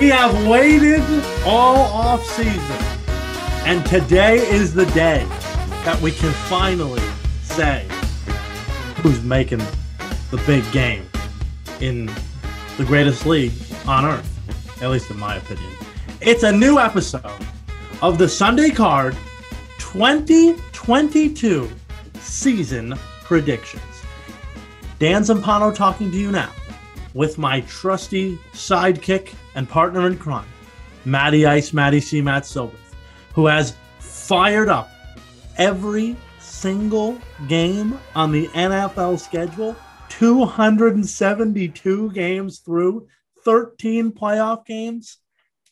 We have waited all off season, and today is the day that we can finally say who's making the big game in the greatest league on earth, at least in my opinion. It's a new episode of the Sunday Card 2022 season predictions. Dan Zampano talking to you now with my trusty sidekick and partner in crime, Matty Ice, Matty C. Matt Silver, who has fired up every single game on the NFL schedule, 272 games through, 13 playoff games.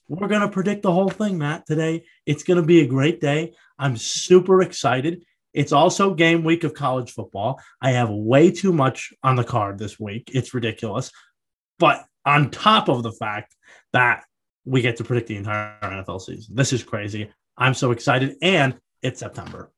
We're going to predict the whole thing, Matt, today. It's going to be a great day. I'm super excited. It's also game week of college football. I have way too much on the card this week. It's ridiculous. But on top of the fact that we get to predict the entire NFL season, this is crazy. I'm so excited. And it's September.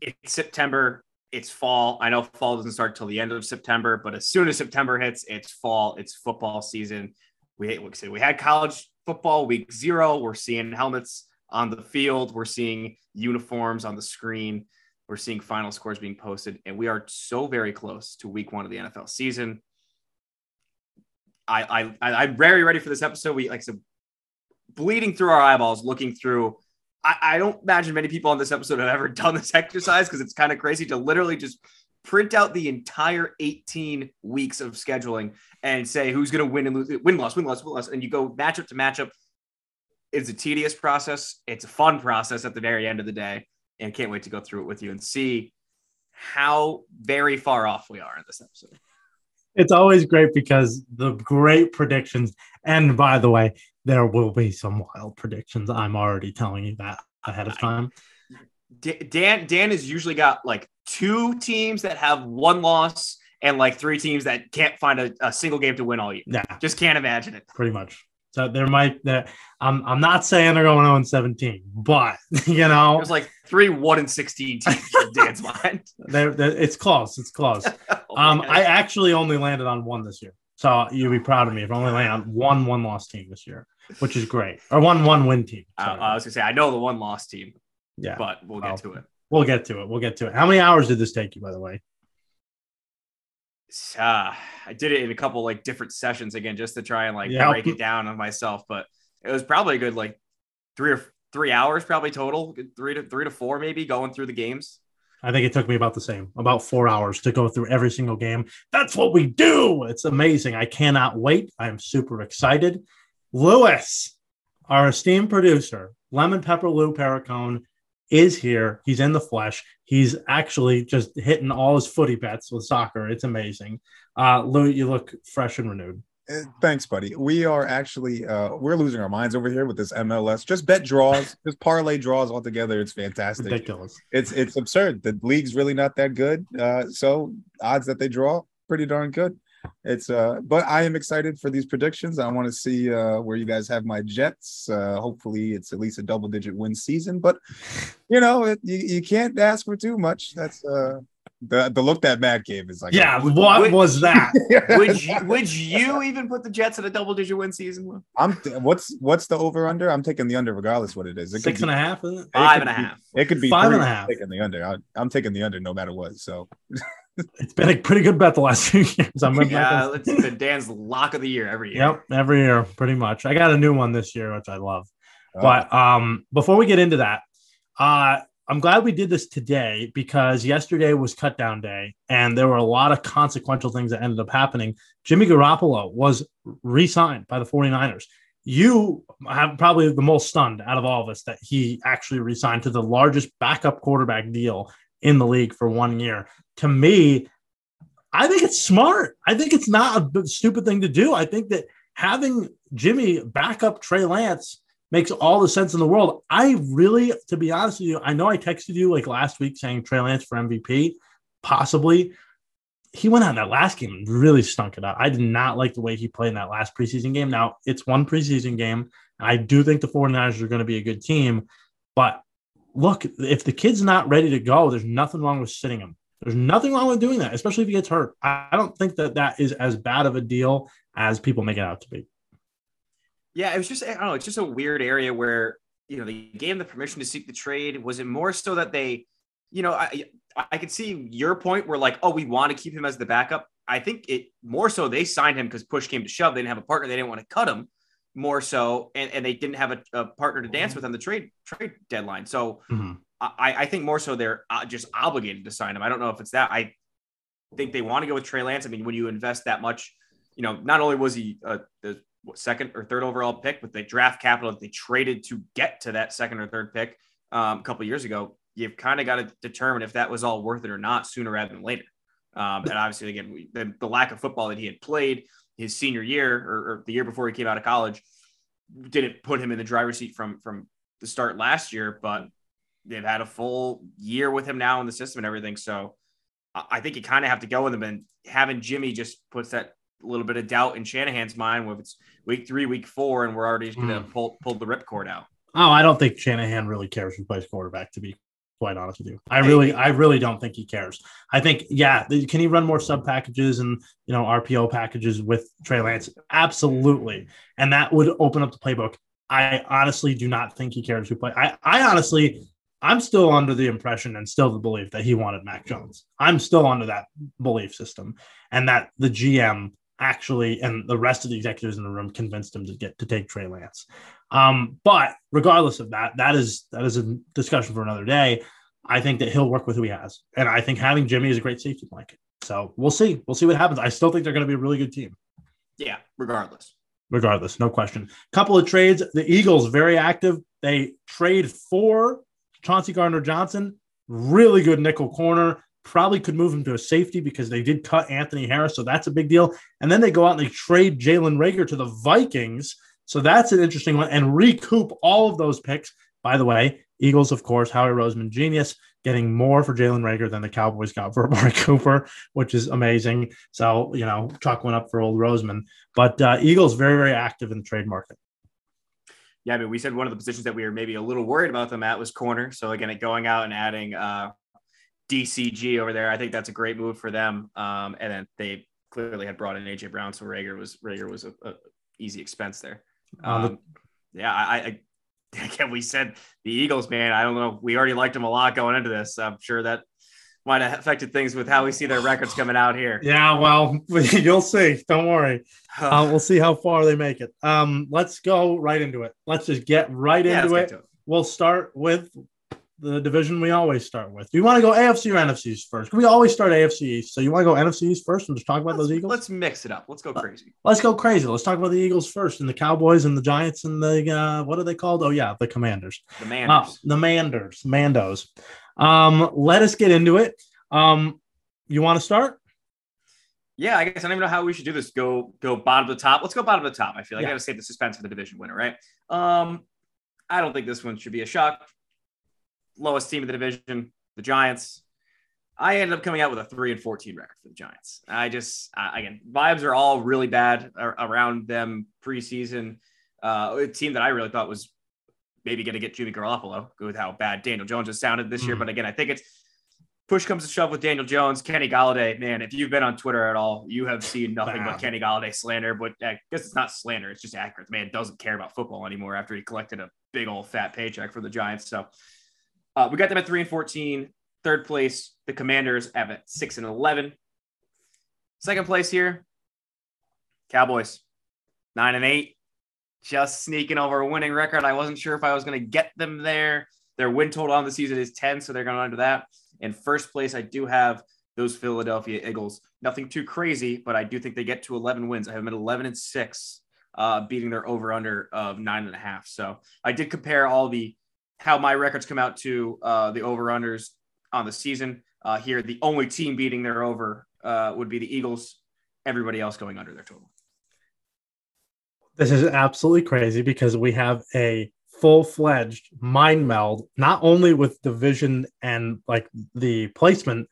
It's September. It's fall. I know fall doesn't start till the end of September, but as soon as September hits, it's fall. It's football season. We, we had college football week zero. We're seeing helmets on the field. We're seeing uniforms on the screen. We're seeing final scores being posted, and we are so very close to week one of the NFL season. I, I, I'm very ready for this episode. We like I said, bleeding through our eyeballs, looking through. I, I don't imagine many people on this episode have ever done this exercise because it's kind of crazy to literally just print out the entire 18 weeks of scheduling and say who's going to win and lose, win, loss, win, loss, win, loss, and you go matchup to matchup it's a tedious process. It's a fun process at the very end of the day, and can't wait to go through it with you and see how very far off we are in this episode. It's always great because the great predictions, and by the way, there will be some wild predictions. I'm already telling you that ahead of time. Dan Dan has usually got like two teams that have one loss and like three teams that can't find a, a single game to win all year. Yeah, just can't imagine it. Pretty much. So there might there, I'm I'm not saying they're going 0 and 17, but you know there's like three one and 16 teams in Dan's mind. They're, they're, it's close. It's close. oh um, I actually only landed on one this year. So you'd be proud of me if I only landed on one one loss team this year, which is great. Or one one win team. Uh, I was gonna say I know the one loss team. Yeah. But we'll get to it. We'll get to it. We'll get to it. How many hours did this take you, by the way? Uh, I did it in a couple like different sessions again just to try and like break it down on myself, but it was probably a good like three or three hours probably total, three to three to four maybe going through the games. I think it took me about the same, about four hours to go through every single game. That's what we do. It's amazing. I cannot wait. I am super excited. Lewis, our esteemed producer, Lemon Pepper Lou Perricone, is here. He's in the flesh. He's actually just hitting all his footy bets with soccer. It's amazing. Uh, Lou, you look fresh and renewed. Uh, thanks, buddy. We are actually uh, we're losing our minds over here with this MLS. Just bet draws, just parlay draws altogether. It's fantastic. Ridiculous. It's it's absurd. The league's really not that good. Uh, so odds that they draw pretty darn good. It's uh, but I am excited for these predictions. I want to see uh where you guys have my Jets. Uh, hopefully, it's at least a double digit win season. But you know, it, you you can't ask for too much. That's uh the the look that Matt gave is like, yeah, what would, was that? would you, would you even put the Jets at a double digit win season? I'm what's what's the over under? I'm taking the under regardless what it is. It Six and be, a half, is it? Five and a half. It could be five three. and a half. Taking the under. I, am taking the under no matter what. So it's been a pretty good bet the last few years. I'm yeah, it's been Dan's lock of the year every year. Yep, every year, pretty much. I got a new one this year, which I love. Oh. But um, before we get into that, uh, I'm glad we did this today because yesterday was cut down day and there were a lot of consequential things that ended up happening. Jimmy Garoppolo was re signed by the 49ers. You have probably the most stunned out of all of us that he actually re signed to the largest backup quarterback deal in the league for one year. To me, I think it's smart. I think it's not a stupid thing to do. I think that having Jimmy back up Trey Lance makes all the sense in the world. I really, to be honest with you, I know I texted you like last week saying Trey Lance for MVP, possibly. He went out in that last game and really stunk it up. I did not like the way he played in that last preseason game. Now, it's one preseason game. And I do think the 49ers are going to be a good team. But look, if the kid's not ready to go, there's nothing wrong with sitting him. There's nothing wrong with doing that, especially if he gets hurt. I don't think that that is as bad of a deal as people make it out to be. Yeah, it was just I don't know. It's just a weird area where you know they gave him the permission to seek the trade. Was it more so that they, you know, I I could see your point where like, oh, we want to keep him as the backup. I think it more so they signed him because push came to shove. They didn't have a partner. They didn't want to cut him more so, and, and they didn't have a, a partner to dance with on the trade trade deadline. So Mm-hmm. I, I think more so they're uh, just obligated to sign him. I don't know if it's that. I think they want to go with Trey Lance. I mean, when you invest that much, you know, not only was he uh, the second or third overall pick, but the draft capital that they traded to get to that second or third pick um, a couple years ago, you've kind of got to determine if that was all worth it or not sooner rather than later. Um, and obviously, again, we, the, the lack of football that he had played his senior year or, or the year before he came out of college didn't put him in the driver's seat from from the start last year, but they've had a full year with him now in the system and everything. So I think you kind of have to go with him. And having Jimmy just puts that little bit of doubt in Shanahan's mind when it's week three, week four, and we're already going to hmm. pull pull the ripcord out. Oh, I don't think Shanahan really cares who plays quarterback. To be quite honest with you, I really, I really don't think he cares. I think, yeah, can he run more sub packages and you know RPO packages with Trey Lance? Absolutely, and that would open up the playbook. I honestly do not think he cares who play. I, I honestly, I'm still under the impression and still the belief that he wanted Mac Jones. I'm still under that belief system, and that the GM actually and the rest of the executives in the room convinced him to get to take Trey Lance. Um, but regardless of that, that is that is a discussion for another day. I think that he'll work with who he has, and I think having Jimmy is a great safety blanket. So we'll see. We'll see what happens. I still think they're going to be a really good team, Yeah, regardless. regardless, no question. Couple of trades. The Eagles very active. They trade for Chauncey Gardner Johnson, really good nickel corner. Probably could move him to a safety because they did cut Anthony Harris, so that's a big deal. And then they go out and they trade Jalen Reagor to the Vikings. So that's an interesting one and recoup all of those picks. By the way, Eagles, of course, Howie Roseman, genius, getting more for Jalen Reagor than the Cowboys got for Amari Cooper, which is amazing. So, you know, chalk one up for old Roseman. But uh, Eagles very, very active in the trade market. Yeah, I mean, we said one of the positions that we were maybe a little worried about them at was corner. So again, going out and adding uh, DCG over there, I think that's a great move for them. Um, and then they clearly had brought in AJ Brown, so Reagor was Reagor was a, a easy expense there. Um, yeah, I, I again we said the Eagles, man. I don't know. We already liked them a lot going into this. I'm sure that might have affected things with how we see their records coming out here. Yeah, well, you'll see. Don't worry. Uh, we'll see how far they make it. Um, let's go right into it. Let's just get right Yeah, into it. get to We'll start with the division we always start with. Do you want to go AFC or NFCs first? We always start AFC East. So you want to go NFCs first and just talk about Let's, those Eagles? let's mix it up. Let's go crazy. Let's go crazy. Let's talk about the Eagles first and the Cowboys and the Giants and the uh, what are they called? Oh yeah, the Commanders. The Uh, Manders. the Manders, Mandos. Um, let us get into it. Um, you want to start? Yeah, I guess I don't even know how we should do this. Go go bottom to top. Let's go bottom to top. I feel like Yeah. I got to save the suspense for the division winner, right? Um, I don't think this one should be a shock. Lowest team in the division, the Giants. I ended up coming out with a three and fourteen record for the Giants. I just uh, again vibes are all really bad ar- around them preseason. Uh, a team that I really thought was maybe going to get Jimmy Garoppolo with how bad Daniel Jones has sounded this year. Mhm. But again, I think it's push comes to shove with Daniel Jones, Kenny Golladay. Man, if you've been on Twitter at all, you have seen nothing but Kenny Golladay slander. But I guess it's not slander; it's just accurate. The man doesn't care about football anymore after he collected a big old fat paycheck for the Giants. So uh, we got them at three and fourteen. Third place, the Commanders have at six and eleven. Second place here, Cowboys, nine and eight, just sneaking over a winning record. I wasn't sure if I was going to get them there. Their win total on the season is 10, so they're going under that. In first place, I do have those Philadelphia Eagles. Nothing too crazy, but I do think they get to 11 wins. I have them at 11 and six, uh, beating their over under of nine and a half. So I did compare all the how my records come out to uh, the over unders on the season. Uh, here, the only team beating their over uh, would be the Eagles. Everybody else going under their total. This is absolutely crazy because we have a full fledged mind meld, not only with division and like the placement,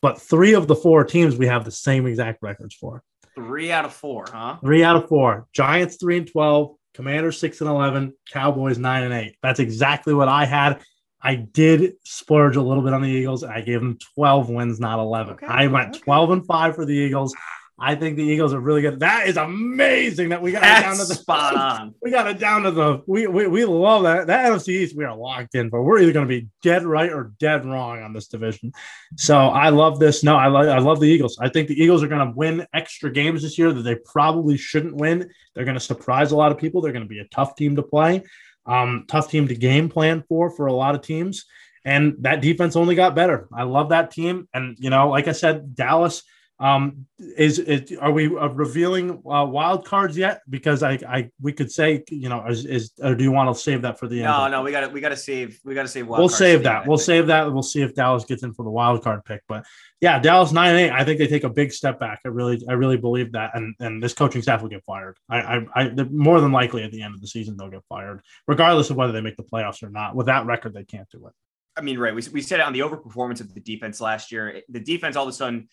but three of the four teams we have the same exact records for. Three out of four, huh? Three out of four. Giants three and twelve, Commanders six and eleven, Cowboys nine and eight. That's exactly what I had. I did splurge a little bit on the Eagles. I gave them 12 wins, not 11. Okay, I went okay. 12 and 5 for the Eagles. I think the Eagles are really good. That is amazing that we got That's it down to the spot on. We got it down to the we we, we love that. That NFC East we are locked in, but we're either going to be dead right or dead wrong on this division. So I love this. No, I love I love the Eagles. I think the Eagles are going to win extra games this year that they probably shouldn't win. They're going to surprise a lot of people. They're going to be a tough team to play, um, tough team to game plan for for a lot of teams. And that defense only got better. I love that team. And you know, like I said, Dallas um, is it? Are we uh, revealing uh, wild cards yet? Because I, I, we could say, you know, is, is or do you want to save that for the end? no, no, we got to, we got to save, we got to save. wild we'll save that. end, We'll save that. We'll see if Dallas gets in for the wild card pick. But yeah, Dallas nine eight. I think they take a big step back. I really, I really believe that. And and this coaching staff will get fired. I, I, I more than likely at the end of the season they'll get fired, regardless of whether they make the playoffs or not. With that record, they can't do it. I mean, right. We, we said it on the overperformance of the defense last year. The defense all of a sudden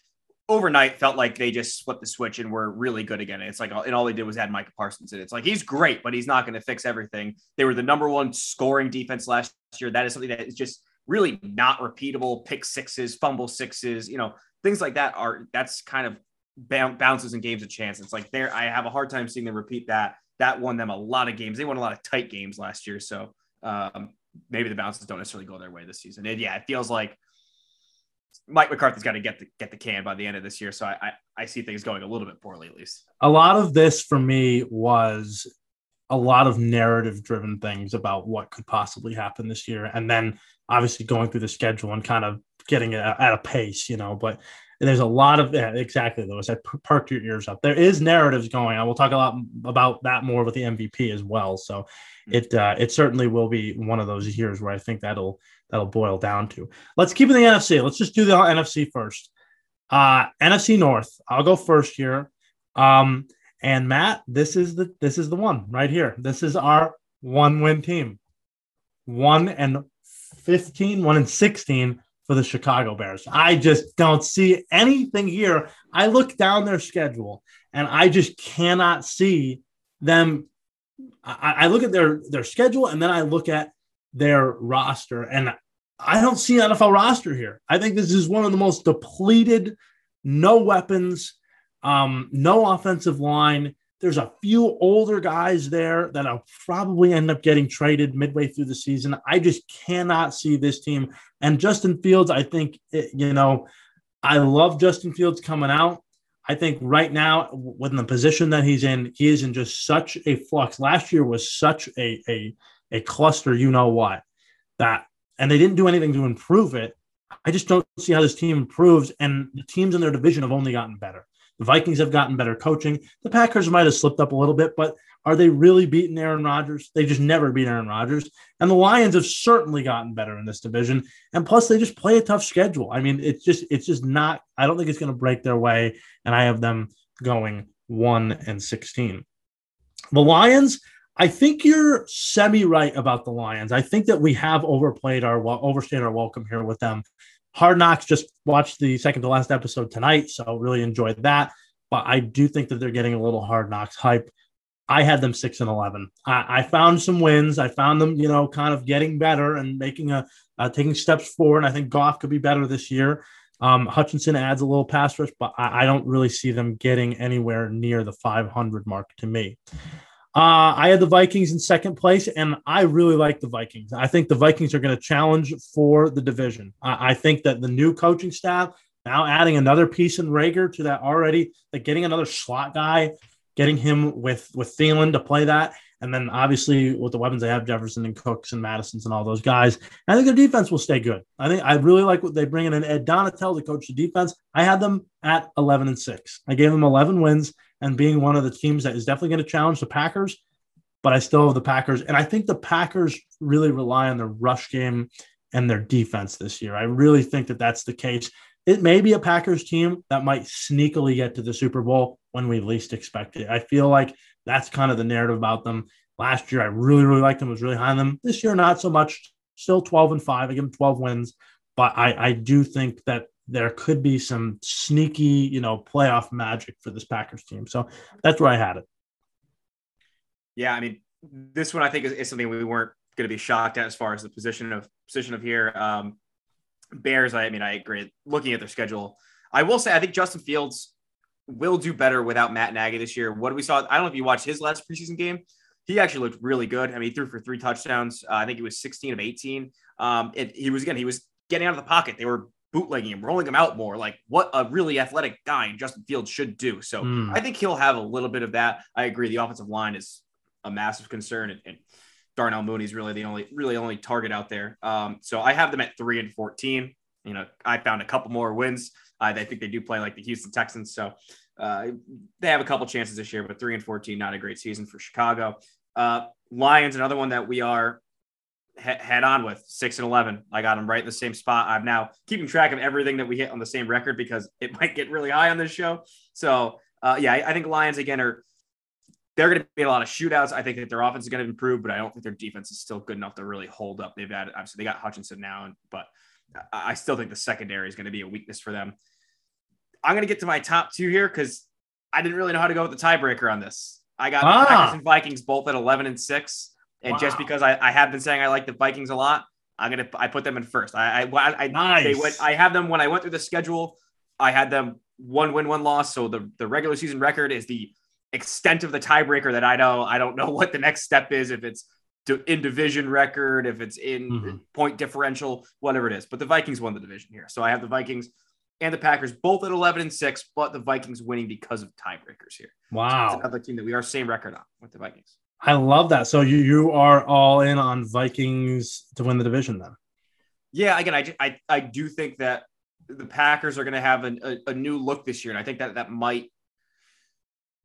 overnight felt like they just flipped the switch and were really good again. It's like, and all they did was add Micah Parsons in. It's like, he's great, but he's not going to fix everything. They were the number one scoring defense last year. That is something that is just really not repeatable. Pick sixes, fumble sixes, you know, things like that are, that's kind of bounces and games of chance. It's like there, I have a hard time seeing them repeat that. That won them a lot of games. They won a lot of tight games last year. So, um, maybe the bounces don't necessarily go their way this season. And yeah, it feels like Mike McCarthy's got to get the get the can by the end of this year. So I, I I see things going a little bit poorly at least. a lot of this for me was a lot of narrative driven things about what could possibly happen this year and then obviously going through the schedule and kind of getting it at a pace you know but there's a lot of yeah, exactly those i perked your ears up. There is narratives going on. We'll talk a lot about that more with the mvp as well. So it uh, it certainly will be one of those years where i think that'll that'll boil down to. Let's keep it in the nfc let's just do the nfc first. Uh nfc north. I'll go first here. Um and Matt, this is the this is the one right here. This is our one win team. One and 15, one and 16 for the Chicago Bears. I just don't see anything here. I look down their schedule and I just cannot see them. I, I look at their their schedule and then I look at their roster and I don't see an NFL roster here. I think this is one of the most depleted, no weapons, um, no offensive line. There's a few older guys there that I'll probably end up getting traded midway through the season. I just cannot see this team. And Justin Fields, I think, it, you know, I love Justin Fields coming out. I think right now, within the position that he's in, he is in just such a flux. Last year was such a a, a cluster, you know what, that, and they didn't do anything to improve it. I just don't see how this team improves, and the teams in their division have only gotten better. The Vikings have gotten better coaching. The Packers might have slipped up a little bit, but are they really beating Aaron Rodgers? They just never beat Aaron Rodgers. And the Lions have certainly gotten better in this division. And plus, they just play a tough schedule. I mean, it's just it's just not. I don't think it's going to break their way. And I have them going one and sixteen. The Lions. I think you're semi right about the Lions. I think that we have overplayed our overstayed our welcome here with them. Hard Knocks just watched the second to last episode tonight, so really enjoyed that. But I do think that they're getting a little Hard Knocks hype. I had them six and eleven. I, I found some wins. I found them, you know, kind of getting better and making a uh, taking steps forward. I think Goff could be better this year. Um, Hutchinson adds a little pass rush, but I, I don't really see them getting anywhere near the 500 mark to me. Uh, I had the Vikings in second place, and I really like the Vikings. I think the Vikings are going to challenge for the division. I, I, think that the new coaching staff, now adding another piece in Reagor to that already, like getting another slot guy, getting him with with Thielen to play that, and then obviously with the weapons they have, Jefferson and Cooks and Mattison's and all those guys. I think their defense will stay good. I think I really like what they bring in And Ed Donatell to coach the defense. I had them at 11 and six. I gave them 11 wins and being one of the teams that is definitely going to challenge the Packers. But I still have the Packers. And I think the Packers really rely on their rush game and their defense this year. I really think that that's the case. It may be a Packers team that might sneakily get to the Super Bowl when we least expect it. I feel like that's kind of the narrative about them. Last year, I really, really liked them, was really high on them. This year, not so much. Still 12 and 5. I give them 12 wins. But I, I do think that there could be some sneaky, you know, playoff magic for this Packers team. So that's where I had it. Yeah, I mean, this one I think is, is something we weren't going to be shocked at as far as the position of position of here. Um, Bears, I mean, I agree. Looking at their schedule, I will say I think Justin Fields will do better without Matt Nagy this year. What we saw, I don't know if you watched his last preseason game. He actually looked really good. I mean, he threw for three touchdowns. Uh, I think he was 16 of 18. Um, and he was again, he was getting out of the pocket. They were bootlegging him, rolling him out more, like what a really athletic guy in Justin Fields should do. So mm. I think he'll have a little bit of that. I agree. The offensive line is a massive concern, and, and Darnell Mooney's really the only really only target out there. Um, so I have them at three and 14. You know, I found a couple more wins. Uh, I think they do play like the Houston Texans. So uh, they have a couple chances this year, but three and 14, not a great season for Chicago. Uh, Lions, another one that we are head on with six and 11. I got them right in the same spot. I'm now keeping track of everything that we hit on the same record because it might get really high on this show. So, uh, yeah, I, I, think Lions again are they're going to be a lot of shootouts. I think that their offense is going to improve, but I don't think their defense is still good enough to really hold up. They've had obviously they got Hutchinson now, but I still think the secondary is going to be a weakness for them. I'm going to get to my top two here because I didn't really know how to go with the tiebreaker on this. I got ah. Packers and Vikings both at 11 and six. And wow. just because I, I have been saying I like the Vikings a lot, I'm gonna I put them in first. I I I, nice. they went, I have them when I went through the schedule. I had them one win, one loss. So the the regular season record is the extent of the tiebreaker that I know. I don't know what the next step is. If it's in division record, if it's in mm-hmm. point differential, whatever it is. But the Vikings won the division here, so I have the Vikings and the Packers both at 11 and six, but the Vikings winning because of tiebreakers here. Wow, so another team that we are same record on with the Vikings. I love that. So you you are all in on Vikings to win the division then? Yeah. Again, I I, I do think that the Packers are going to have a, a, a new look this year, and I think that that might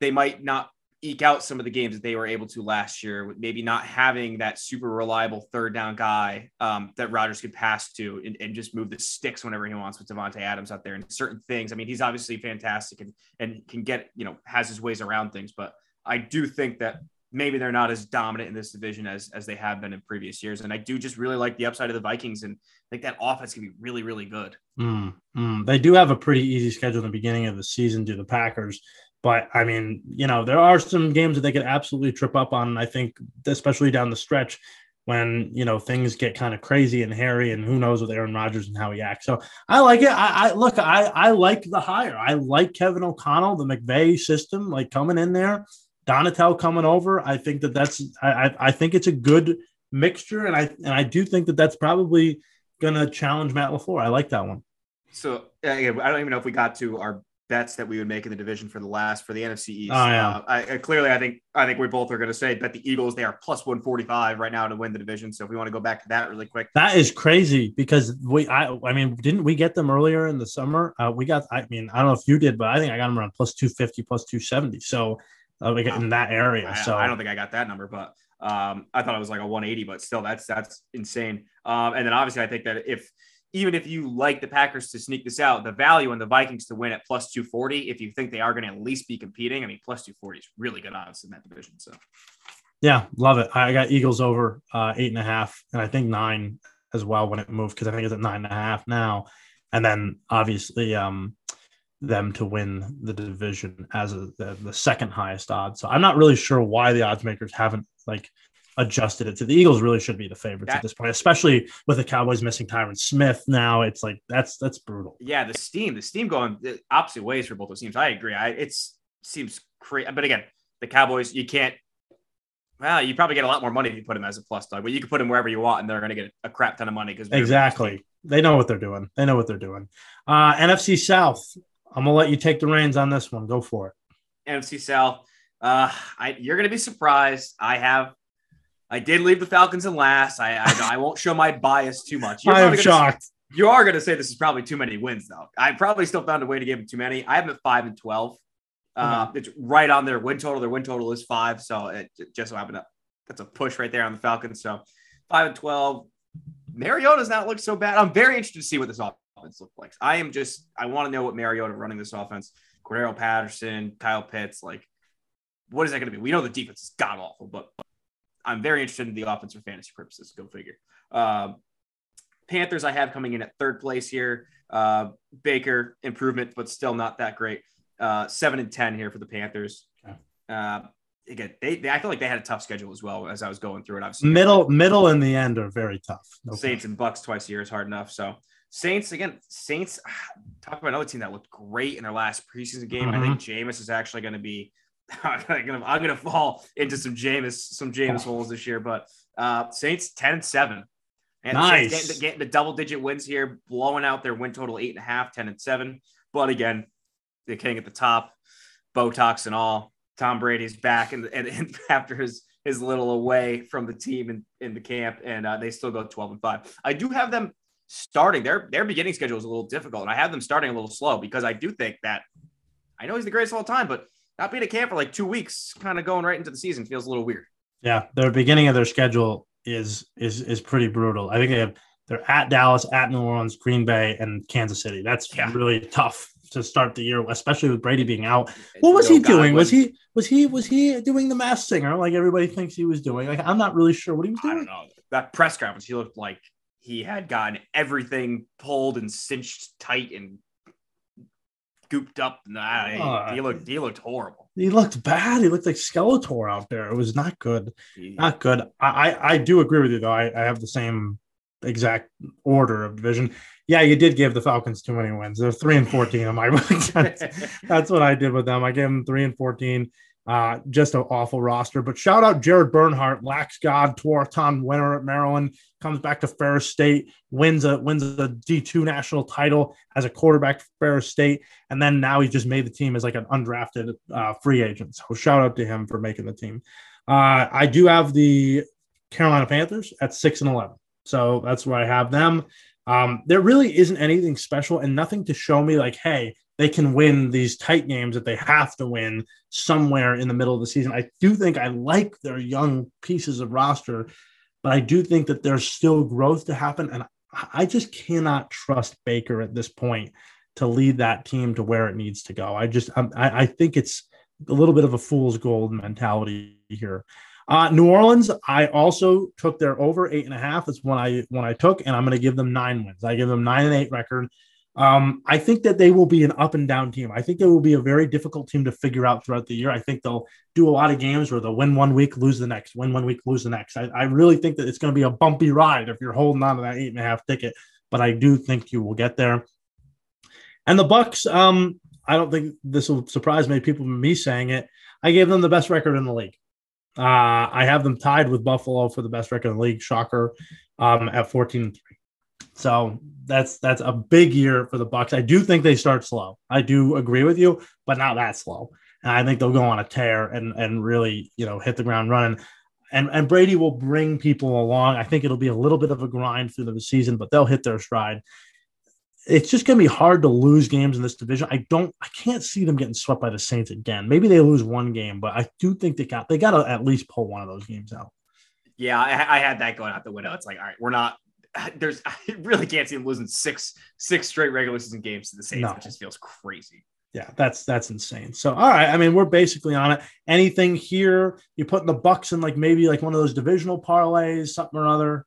they might not eke out some of the games that they were able to last year, with maybe not having that super reliable third down guy um, that Rodgers could pass to and, and, just move the sticks whenever he wants with Davante Adams out there and certain things. I mean, he's obviously fantastic and, and can get, you know, has his ways around things, but I do think that maybe they're not as dominant in this division as as they have been in previous years. And I do just really like the upside of the Vikings, and I think that offense can be really, really good. Mm, mm. They do have a pretty easy schedule in the beginning of the season due to the Packers. But I mean, you know, there are some games that they could absolutely trip up on. I think, especially down the stretch, when you know things get kind of crazy and hairy, and who knows with Aaron Rodgers and how he acts. So I like it. I, I look, I I like the hire. I like Kevin O'Connell, the McVay system, like coming in there Donatell coming over. I think that that's I, I think it's a good mixture, and I and I do think that that's probably going to challenge Matt LaFleur. I like that one. So I don't even know if we got to our bets that we would make in the division for the last for the NFC East. Oh, yeah. Uh, I, clearly, I think I think we both are going to say bet the Eagles. They are plus one forty five right now to win the division. So if we want to go back to that really quick, that is crazy because we I I mean didn't we get them earlier in the summer? Uh, we got I mean I don't know if you did, but I think I got them around plus two fifty, plus two seventy. So like in that area. I, so I don't think I got that number, but um, I thought it was like a 180, but still that's that's insane. Um, and then obviously I think that if even if you like the Packers to sneak this out, the value in the Vikings to win at plus 240, if you think they are going to at least be competing, I mean, plus 240 is really good odds in that division. So, yeah, love it. I got Eagles over uh, eight and a half, and I think nine as well when it moved because I think it's at nine and a half now. And then obviously, um, them to win the division as a, the, the, second highest odds. So I'm not really sure why the odds makers haven't like adjusted it to the Eagles really should be the favorites that, at this point, especially with the Cowboys missing Tyron Smith now. It's like that's that's brutal. Yeah, the steam, the steam going the opposite ways for both those teams. I agree. I it seems crazy, but again, the Cowboys you can't. Well, you probably get a lot more money if you put them as a plus dog, but you can put them wherever you want, and they're going to get a crap ton of money because exactly they know what they're doing. They know what they're doing. Uh, NFC South. I'm gonna let you take the reins on this one. Go for it. NFC South. Uh, I, you're gonna be surprised. I have. I did leave the Falcons in last. I I, I won't show my bias too much. You're I am shocked. Say, you are going to say this is probably too many wins, though. I probably still found a way to give them too many. I have them at five and twelve. Uh, It's right on their win total. Their win total is five, so it just so happened to that's a push right there on the Falcons. So five and twelve. Mariota's not looked so bad. I'm very interested to see what this offense look like. I am just I want to know what Mariota running this offense. Cordarrelle Patterson, Kyle Pitts, like what is that going to be? We know the defense is god awful, but I'm very interested in the offense for fantasy purposes. Go figure. Uh, Panthers I have coming in at third place here. Uh, Baker improvement, but still not that great. Uh, seven and ten here for the Panthers. Okay. Uh, again, they, they, I feel like they had a tough schedule as well as I was going through it. Obviously, middle middle and the end are very tough. Saints and Bucks twice a year is hard enough. So Saints again. Saints talk about another team that looked great in their last preseason game. Mm-hmm. I think mm-hmm. Jameis is actually going to be. I'm gonna, I'm gonna fall into some Jameis some Jameis holes this year, but uh, Saints ten and seven. And nice. Getting, getting the double digit wins here, blowing out their win total eight and a half, 10 and seven. But again, they're king at the top, Botox and all. Tom Brady's back and, and, and after his his little away from the team in, in the camp, and uh, they still go 12 and 5. I do have them starting. Their their beginning schedule is a little difficult, and I have them starting a little slow because I do think that I know he's the greatest of all time, but not being at camp for like two weeks, kind of going right into the season feels a little weird. Yeah, their beginning of their schedule is is is pretty brutal. I think they have they're at Dallas, at New Orleans, Green Bay, and Kansas City. That's yeah. really tough to start the year, especially with Brady being out. What was he doing? Was he was he was he doing the Masked Singer like everybody thinks he was doing? Like I'm not really sure what he was doing. I don't know. That press conference, he looked like he had gotten everything pulled and cinched tight and gooped up. Nah, uh, he looked he looked horrible. He looked bad. He looked like Skeletor out there. It was not good. Yeah. Not good. I, I, I do agree with you though. I, I have the same exact order of division. Yeah, you did give the Falcons too many wins. They're three and fourteen on my that's, that's what I did with them. I gave them three and fourteen. Uh, just an awful roster. But shout out Jared Bernhardt, Lax God, Tewaaraton winner at Maryland, comes back to Ferris State, wins a wins a D2 national title as a quarterback for Ferris State, and then now he just made the team as like an undrafted uh, free agent. So shout out to him for making the team. Uh, I do have the Carolina Panthers at six and eleven, so that's where I have them. Um, there really isn't anything special and nothing to show me like, hey, they can win these tight games that they have to win somewhere in the middle of the season. I do think I like their young pieces of roster, but I do think that there's still growth to happen. And I just cannot trust Baker at this point to lead that team to where it needs to go. I just, I, I think it's a little bit of a fool's gold mentality here. Uh, New Orleans, I also took their over eight and a half. That's when I when I took, and I'm going to give them nine wins. I give them nine and eight record. Um, I think that they will be an up and down team. I think they will be a very difficult team to figure out throughout the year. I think they'll do a lot of games where they'll win one week, lose the next, win one week, lose the next. I, I really think that it's going to be a bumpy ride if you're holding on to that eight and a half ticket, but I do think you will get there. And the Bucks, um, I don't think this will surprise many people me saying it. I gave them the best record in the league. Uh, I have them tied with Buffalo for the best record in the league. Shocker, um, at 14 3. So that's that's a big year for the Bucks. I do think they start slow. I do agree with you, but not that slow. And I think they'll go on a tear and and really you know hit the ground running. And and Brady will bring people along. I think it'll be a little bit of a grind through the season, but they'll hit their stride. It's just going to be hard to lose games in this division. I don't, I can't see them getting swept by the Saints again. Maybe they lose one game, but I do think they got they got to at least pull one of those games out. Yeah, I, I had that going out the window. It's like, all right, we're not there's I really can't see them losing six six straight regular season games to the Saints. No. It just feels crazy. Yeah, that's that's insane. So all right, I mean we're basically on it. Anything here? You putting the Bucks in like maybe like one of those divisional parlays, something or other.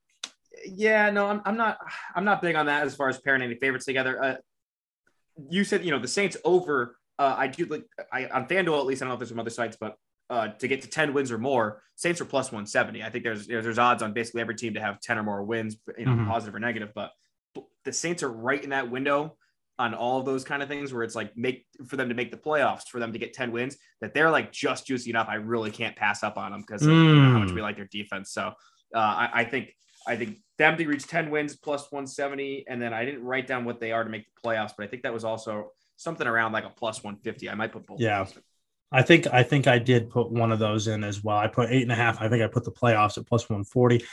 Yeah, no, I'm, I'm not I'm not big on that as far as pairing any favorites together. Uh, you said you know the Saints over. Uh, I do like I on FanDuel at least. I don't know if there's some other sites, but uh, to get to 10 wins or more, Saints are plus 170. I think there's there's odds on basically every team to have 10 or more wins, you know, mm-hmm. positive or negative. But the Saints are right in that window on all of those kind of things where it's like make for them to make the playoffs, for them to get 10 wins, that they're like just juicy enough. I really can't pass up on them because mm. how much we mm. like their defense. So uh, I, I think I think them to reach 10 wins plus 170. And then I didn't write down what they are to make the playoffs, but I think that was also something around like a plus 150. I might put both. Yeah. I think I think I did put one of those in as well. I put eight and a half. I think I put the playoffs at plus 140.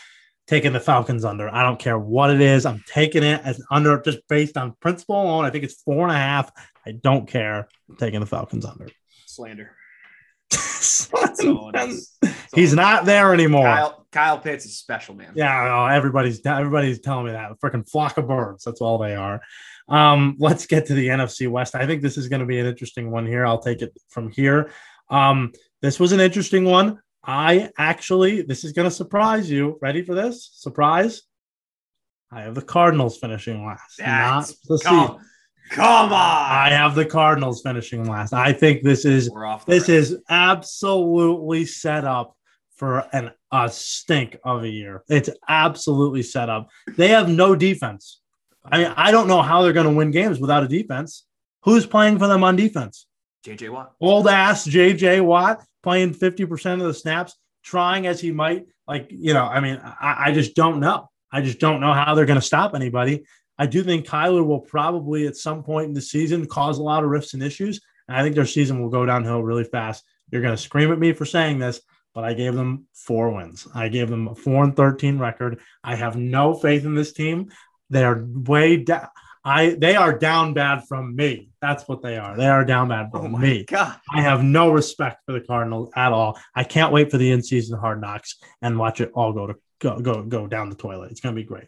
Taking the Falcons under. I don't care what it is. I'm taking it as under just based on principle alone. I think it's four and a half. I don't care. I'm taking the Falcons under. Slander. He's not there anymore. Kyle, Kyle Pitts is special, man. Yeah, everybody's everybody's telling me that. A freaking flock of birds. That's all they are. Um, let's get to the NFC West. I think this is going to be an interesting one here. I'll take it from here. Um, this was an interesting one. I actually, this is going to surprise you. Ready for this? Surprise. I have the Cardinals finishing last. That's, not the come, come on. I have the Cardinals finishing last. I think this is this is absolutely set up for an a stink of a year. It's absolutely set up. They have no defense I mean, I don't know how they're going to win games without a defense. Who's playing for them on defense? JJ Watt. Old ass JJ Watt playing 50% of the snaps, trying as he might. Like, you know, I mean, I, I just don't know. I just don't know how they're going to stop anybody. I do think Kyler will probably at some point in the season cause a lot of rifts and issues. And I think their season will go downhill really fast. You're going to scream at me for saying this, but I gave them four wins. I gave them a four and 13 record. I have no faith in this team. They're way down. I they are down bad from me. That's what they are. They are down bad from Oh me. God. I have no respect for the Cardinals at all. I can't wait for the in-season hard knocks and watch it all go to go go go down the toilet. It's gonna be great.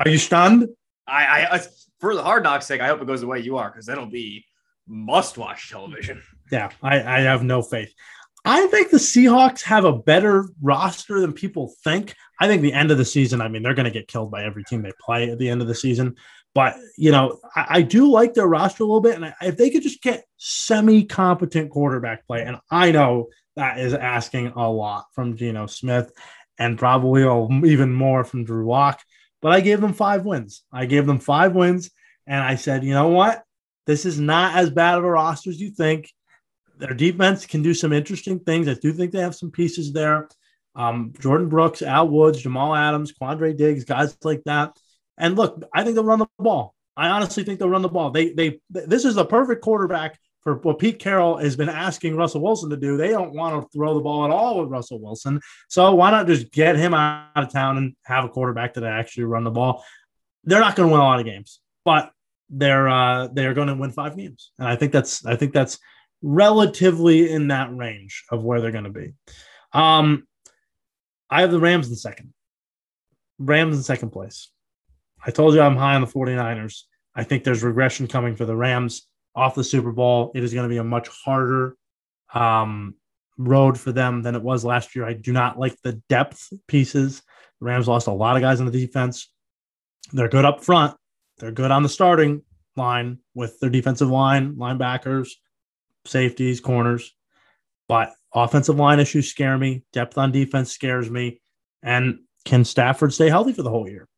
Are you stunned? I, I for the hard knocks sake, I hope it goes the way you are because that'll be must watch television. Yeah, I, I have no faith. I think the Seahawks have a better roster than people think. I think the end of the season, I mean, they're going to get killed by every team they play at the end of the season. But, you know, I, I do like their roster a little bit. And I, if they could just get semi competent quarterback play, and I know that is asking a lot from Geno Smith and probably even more from Drew Lock, but I gave them five wins. I gave them five wins. And I said, you know what? This is not as bad of a roster as you think their defense can do some interesting things. I do think they have some pieces there. Um, Jordyn Brooks, Al Woods, Jamal Adams, Quandre Diggs, guys like that. And look, I think they'll run the ball. I honestly think they'll run the ball. They they this is the perfect quarterback for what Pete Carroll has been asking Russell Wilson to do. They don't want to throw the ball at all with Russell Wilson. So why not just get him out of town and have a quarterback that actually run the ball? They're not going to win a lot of games, but they're uh, they're going to win five games, and I think that's I think that's relatively in that range of where they're going to be. Um, I have the Rams in second. Rams in second place. I told you I'm high on the 49ers. I think there's regression coming for the Rams off the Super Bowl. It is going to be a much harder um, road for them than it was last year. I do not like the depth pieces. The Rams lost a lot of guys on the defense. They're good up front. They're good on the starting line with their defensive line, linebackers, safeties, corners. But offensive line issues scare me. Depth on defense scares me. And can Stafford stay healthy for the whole year?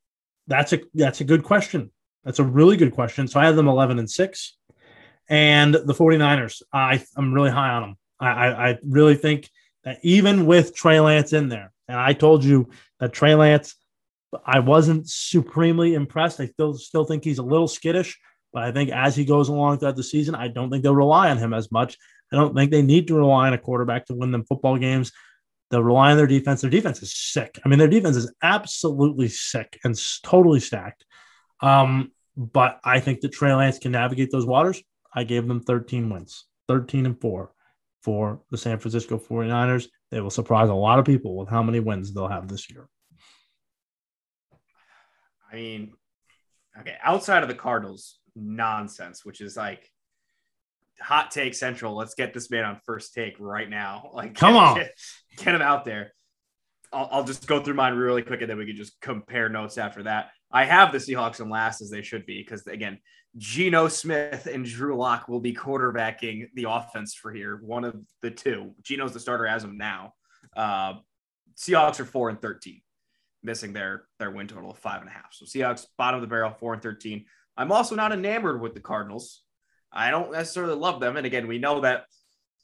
That's a that's a good question. That's a really good question. So I have them 11 and 6. And the 49ers, I, I'm really high on them. I, I, really think that even with Trey Lance in there, and I told you that Trey Lance, I wasn't supremely impressed. I still still think he's a little skittish, but I think as he goes along throughout the season, I don't think they'll rely on him as much. I don't think they need to rely on a quarterback to win them football games. They'll rely on their defense. Their defense is sick. I mean, their defense is absolutely sick and totally stacked. Um, but I think that Trey Lance can navigate those waters. I gave them 13 wins, 13 and 4 for the San Francisco 49ers. They will surprise a lot of people with how many wins they'll have this year. I mean, okay, outside of the Cardinals, nonsense, which is like hot take central. Let's get this man on first take right now. Like, Come get- on. get, get him out there. I'll, I'll just go through mine really quick and then we can just compare notes after that. I have the Seahawks in last as they should be because, again, Geno Smith and Drew Lock will be quarterbacking the offense for here. One of the two. Geno's the starter as of now. Uh, Seahawks are four and 13 missing their their win total of five and a half. So Seahawks bottom of the barrel, four and thirteen. I'm also not enamored with the Cardinals. I don't necessarily love them, and again, we know that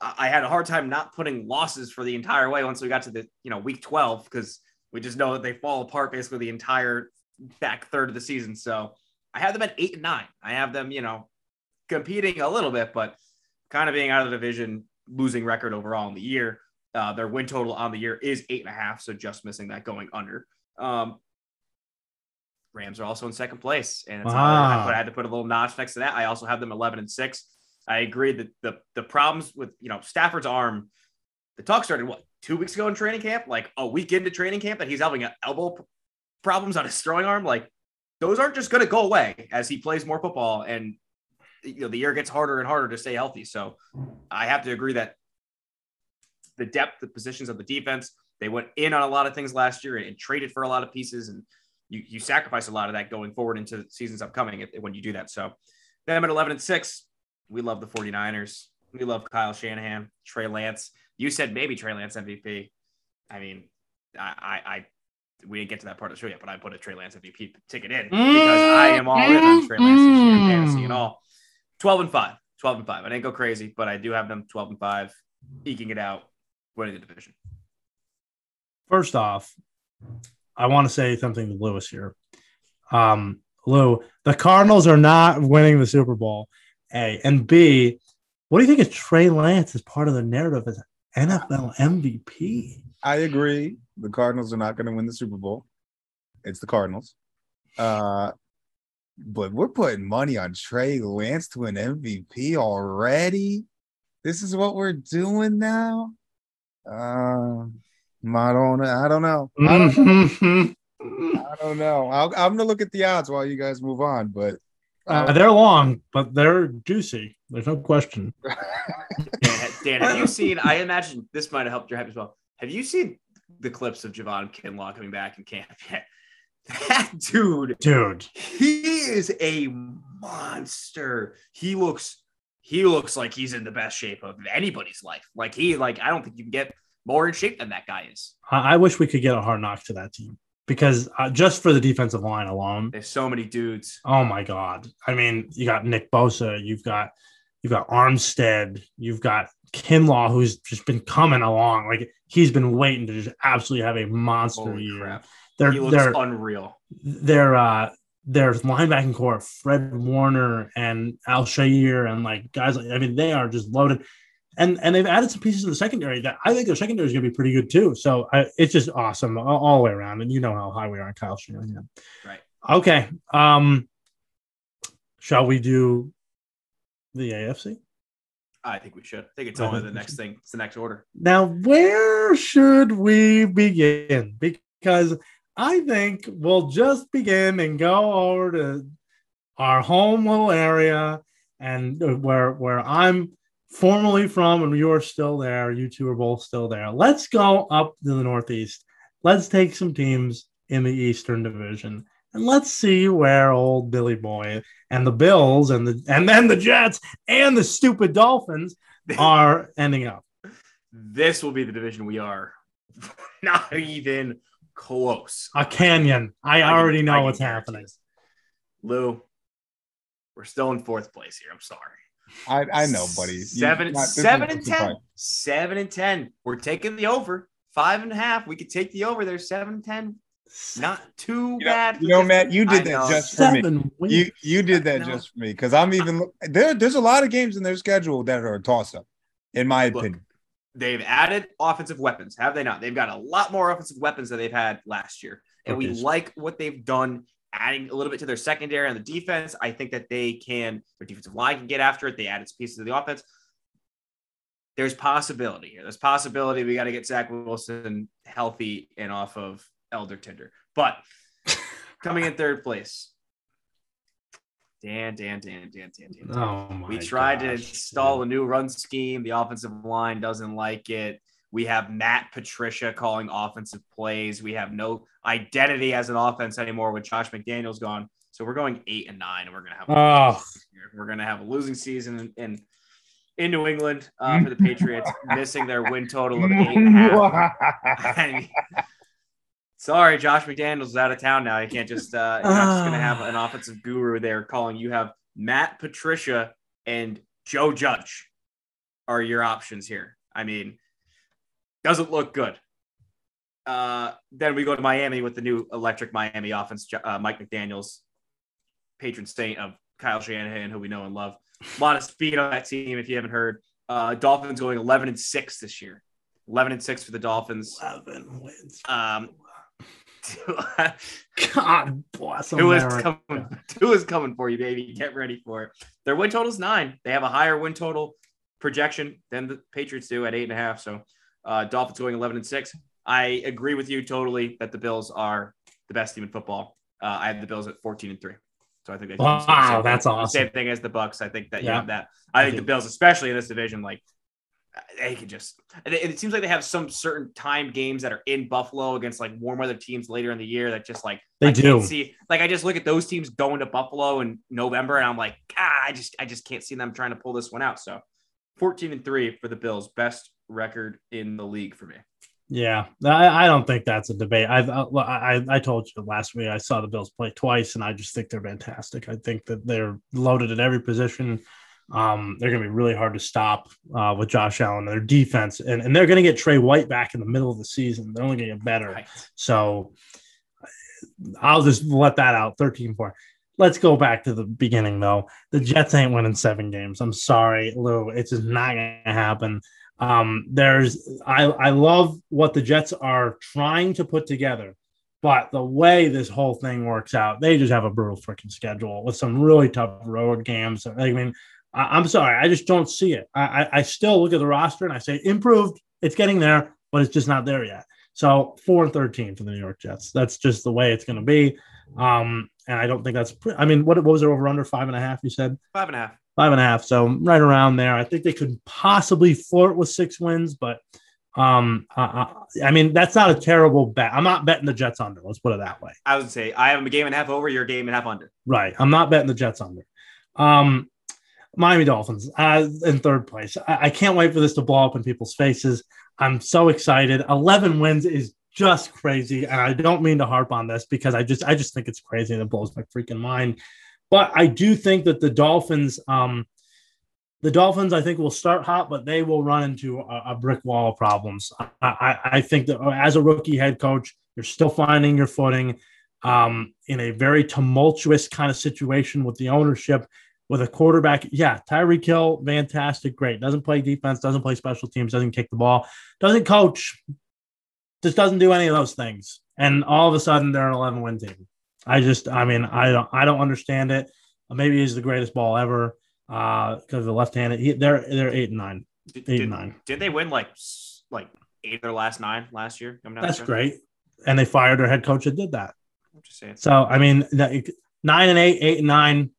I had a hard time not putting losses for the entire way once we got to the you know week 12 because we just know that they fall apart basically the entire back third of the season. So I have them at eight and nine. I have them, you know, competing a little bit, but kind of being out of the division, losing record overall in the year. Uh, their win total on the year is eight and a half, so just missing that going under. Um, Rams are also in second place, and it's Wow. I, had to put a little notch next to that. I also have them eleven and six. I agree that the the problems with you know Stafford's arm, the talk started what two weeks ago in training camp, like a week into training camp, that he's having an elbow problems on his throwing arm. Like those aren't just going to go away as he plays more football, and you know the year gets harder and harder to stay healthy. So I have to agree that the depth, the positions of the defense, they went in on a lot of things last year and, and traded for a lot of pieces, and you you sacrifice a lot of that going forward into seasons upcoming if, when you do that. So them at 11 and 6, we love the 49ers. We love Kyle Shanahan, Trey Lance. You said maybe Trey Lance MVP. I mean, I, I, I we didn't get to that part of the show yet, but I put a Trey Lance MVP ticket in because I am all in on Trey Lance this year, fantasy and all. 12 and 5. 12 and 5. I didn't go crazy, but I do have them 12 and 5, eking it out, winning the division. First off, I want to say something to Lewis here. Um, Lou, the Cardinals are not winning the Super Bowl. A and B, what do you think of Trey Lance as part of the narrative as NFL MVP? I agree. The Cardinals are not going to win the Super Bowl. It's the Cardinals. Uh, but we're putting money on Trey Lance to an MVP already. This is what we're doing now. Uh, I don't. I don't know. I don't know. I don't know. i am gonna look at the odds while you guys move on, but uh, they're long, but they're juicy. There's no question. Dan, have you seen? I imagine this might have helped your hype as well. Have you seen the clips of Javon Kinlaw coming back in camp yet? That dude, dude, he is a monster. He looks, he looks like he's in the best shape of anybody's life. Like he, like I don't think you can get more in shape than that guy is. I, I wish we could get a hard knock to that team because uh, just for the defensive line alone, there's so many dudes. Oh my god! I mean, you got Nick Bosa, you've got you've got Armstead, you've got Kinlaw, who's just been coming along. Like he's been waiting to just absolutely have a monster Holy year. Crap. They're, he looks they're, unreal. They're uh, their linebacking core, Fred Warner and Al-Shaair, and like guys like I mean, they are just loaded and and they've added some pieces in the secondary that I think their secondary is going to be pretty good too. So I, it's just awesome all, all, the way around. And you know how high we are on Kyle Shanahan. Right. Okay. Um, shall we do the AFC? I think we should. I think it's only the next thing. It's the next order. Now, where should we begin? Because I think we'll just begin and go over to our home little area and where where I'm formerly from, and you're still there. You two are both still there. Let's go up to the Northeast. Let's take some teams in the Eastern Division, and let's see where old Billy Boy and the Bills and the and then the Jets and the stupid Dolphins are ending up. This will be the division we are not even close. A canyon. I, I already can, know I what's happening. Lou, we're still in fourth place here. I'm sorry. I, I know, buddy. Seven, not, seven and ten. Seven and ten. We're taking the over. Five and a half. We could take the over there. Seven and ten. Not too you bad. Know, you know, Matt, you did that just for me. Wins. You you did that just for me because I'm even there. There's a lot of games in their schedule that are a toss up, in my Look, opinion. They've added offensive weapons, have they not? They've got a lot more offensive weapons than they've had last year, and okay. we like what they've done adding a little bit to their secondary on the defense. I think that they can, their defensive line can get after it. They added some pieces of the offense. There's possibility here. There's possibility we got to get Zach Wilson healthy and off of Elder Tinder. But coming in third place, Dan, Dan, Dan, Dan, Dan, Dan. Oh we tried gosh, to install dude. a new run scheme. The offensive line doesn't like it. We have Matt Patricia calling offensive plays. We have no identity as an offense anymore with Josh McDaniels gone. So we're going eight and nine, and we're gonna have oh. we're gonna have a losing season in in, in New England uh, for the Patriots, missing their win total of eight and a half. sorry, Josh McDaniels is out of town now. You can't just uh, you're not just gonna have an offensive guru there calling. You have Matt Patricia and Joe Judge are your options here. I mean, doesn't look good. Uh, then we go to Miami with the new electric Miami offense. Uh, Mike McDaniels, patron saint of Kyle Shanahan, who we know and love. A lot of speed on that team. If you haven't heard, uh, Dolphins going 11 and six this year. 11 and six for the Dolphins. 11 wins. Um, God bless them. Who is coming? Is coming for you, baby? Get ready for it. Their win total is nine. They have a higher win total projection than the Patriots do at eight and a half. So uh, Dolphins going 11 and six. I agree with you totally that the Bills are the best team in football. Uh, I have the Bills at 14 and three. So I think they wow, that's thing. awesome. Same thing as the Bucks. I think that yeah. you have that. I think the Bills, especially in this division, like they can just. It, it seems like they have some certain time games that are in Buffalo against like warm weather teams later in the year that just like they I do see. Like I just look at those teams going to Buffalo in November, and I'm like, ah, I just I just can't see them trying to pull this one out. So 14 and three for the Bills, best record in the league for me. Yeah, I, I don't think that's a debate. I, I I told you last week I saw the Bills play twice, and I just think they're fantastic. I think that they're loaded at every position. Um, they're going to be really hard to stop uh, with Josh Allen. and Their defense, and, and they're going to get Tre White back in the middle of the season. They're only going to get better. Right. So I'll just let that out 13 4. Let's go back to the beginning, though. The Jets ain't winning seven games. I'm sorry, Lou. It's just not going to happen. Um, there's I, I love what the Jets are trying to put together, but the way this whole thing works out, they just have a brutal freaking schedule with some really tough road games. I mean, I, am sorry, I just don't see it. I, I, I still look at the roster and I say improved, it's getting there, but it's just not there yet. So four and thirteen for the New York Jets. That's just the way it's going to be. Um, and I don't think that's. Pre- I mean, what, what was there over under five and a half? You said five and a half five and a half. So right around there. I think they could possibly flirt with six wins, but um, uh, I mean that's not a terrible bet. I'm not betting the Jets under. Let's put it that way. I would say I have a game and a half over. Your game and a half under. Right. I'm not betting the Jets under. Um, Miami Dolphins uh, in third place. I, I can't wait for this to blow up in people's faces. I'm so excited. 11 wins is just crazy, and I don't mean to harp on this because I just I just think it's crazy and it blows my freaking mind. But I do think that the Dolphins, um, the Dolphins, I think will start hot, but they will run into a, a brick wall of problems. I, I, I, think that as a rookie head coach, you're still finding your footing um, in a very tumultuous kind of situation with the ownership, with a quarterback. Yeah, Tyreek Hill, fantastic, great. Doesn't play defense, doesn't play special teams, doesn't kick the ball, doesn't coach, just doesn't do any of those things. And all of a sudden, they're an 11 win team. I just, I mean, I don't, I don't understand it. Maybe he's the greatest ball ever because uh, of the left-handed. they're they're eight and nine, eight did, and nine. Did they win like like eight of their last nine last year? i'm That's sure. great, and they fired their head coach that did that. I'm just saying. So I mean, nine and eight, eight and nine,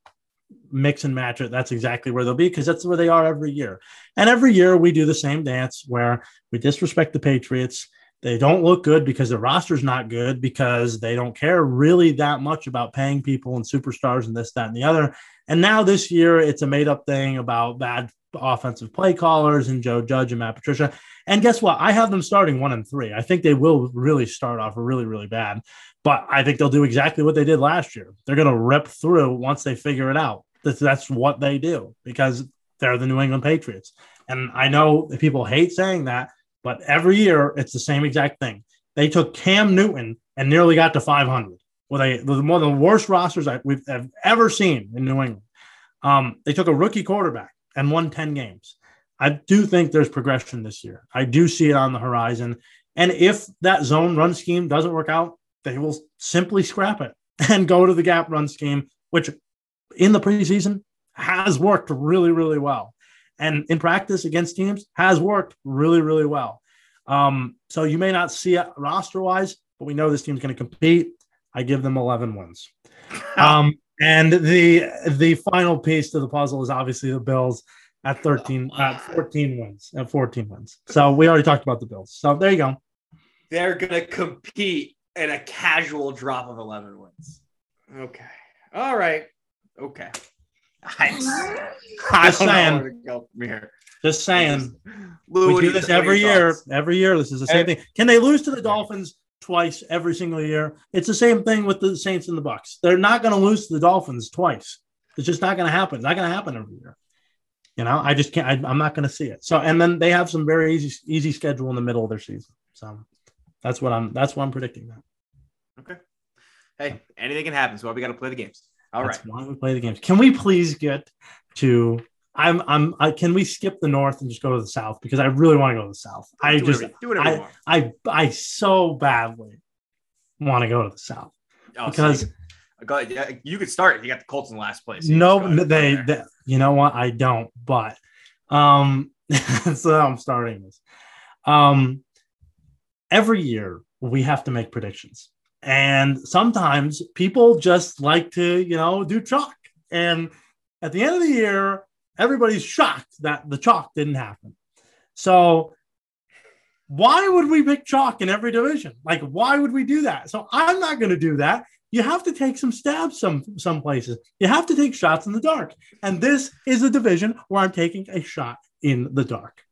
mix and match it. That's exactly where they'll be because that's where they are every year. And every year we do the same dance where we disrespect the Patriots they don't look good because the roster's not good because they don't care really that much about paying people and superstars and this, that, and the other. And now this year, it's a made up thing about bad offensive play callers and Joe Judge and Matt Patricia. And guess what? I have them starting one and three. I think they will really start off really, really bad, but I think they'll do exactly what they did last year. They're going to rip through once they figure it out. That's, that's what they do because they're the New England Patriots. And I know people hate saying that, but every year, it's the same exact thing. They took Cam Newton and nearly got to 500 with a with one of the worst rosters I, we've have ever seen in New England. Um, they took a rookie quarterback and won 10 games. I do think there's progression this year. I do see it on the horizon. And if that zone run scheme doesn't work out, they will simply scrap it and go to the gap run scheme, which in the preseason has worked really, really well and in practice against teams has worked really, really well. Um, so you may not see it roster wise, but we know this team's going to compete. I give them 11 wins. Um, and the the final piece to the puzzle is obviously the Bills at 13 at 14 wins at 14 wins. So we already talked about the Bills. So there you go. They're going to compete in a casual drop of 11 wins. Okay. All right. Okay. I just saying. Just saying. we do this every year. Thoughts? Every year, this is the same thing. Can they lose to the Dolphins twice every single year? It's the same thing with the Saints and the Bucks. They're not going to lose to the Dolphins twice. It's just not going to happen. It's not going to happen every year. You know, I just can't. I, am not going to see it. So, and then they have some very easy, easy schedule in the middle of their season. So, that's what I'm. That's what I'm predicting. That. Okay. Hey, anything can happen. So we got to play the games. All That's right. Why we play the games. Can we please get to? I'm. I'm. I, can we skip the north and just go to the south because I really want to go to the south. I do just. Whatever, do whatever I, I, I. so badly want to go to the south oh, because. So you, could, you could start if you got the Colts in the last place. no, they, they. You know what? I don't. But, um, so I'm starting this. Um, every year we have to make predictions and sometimes people just like to, you know, do chalk. And at the end of the year, everybody's shocked that the chalk didn't happen. So why would we pick chalk in every division? Like, why would we do that? So I'm not going to do that. You have to take some stabs some some places. You have to take shots in the dark. And this is a division where I'm taking a shot in the dark.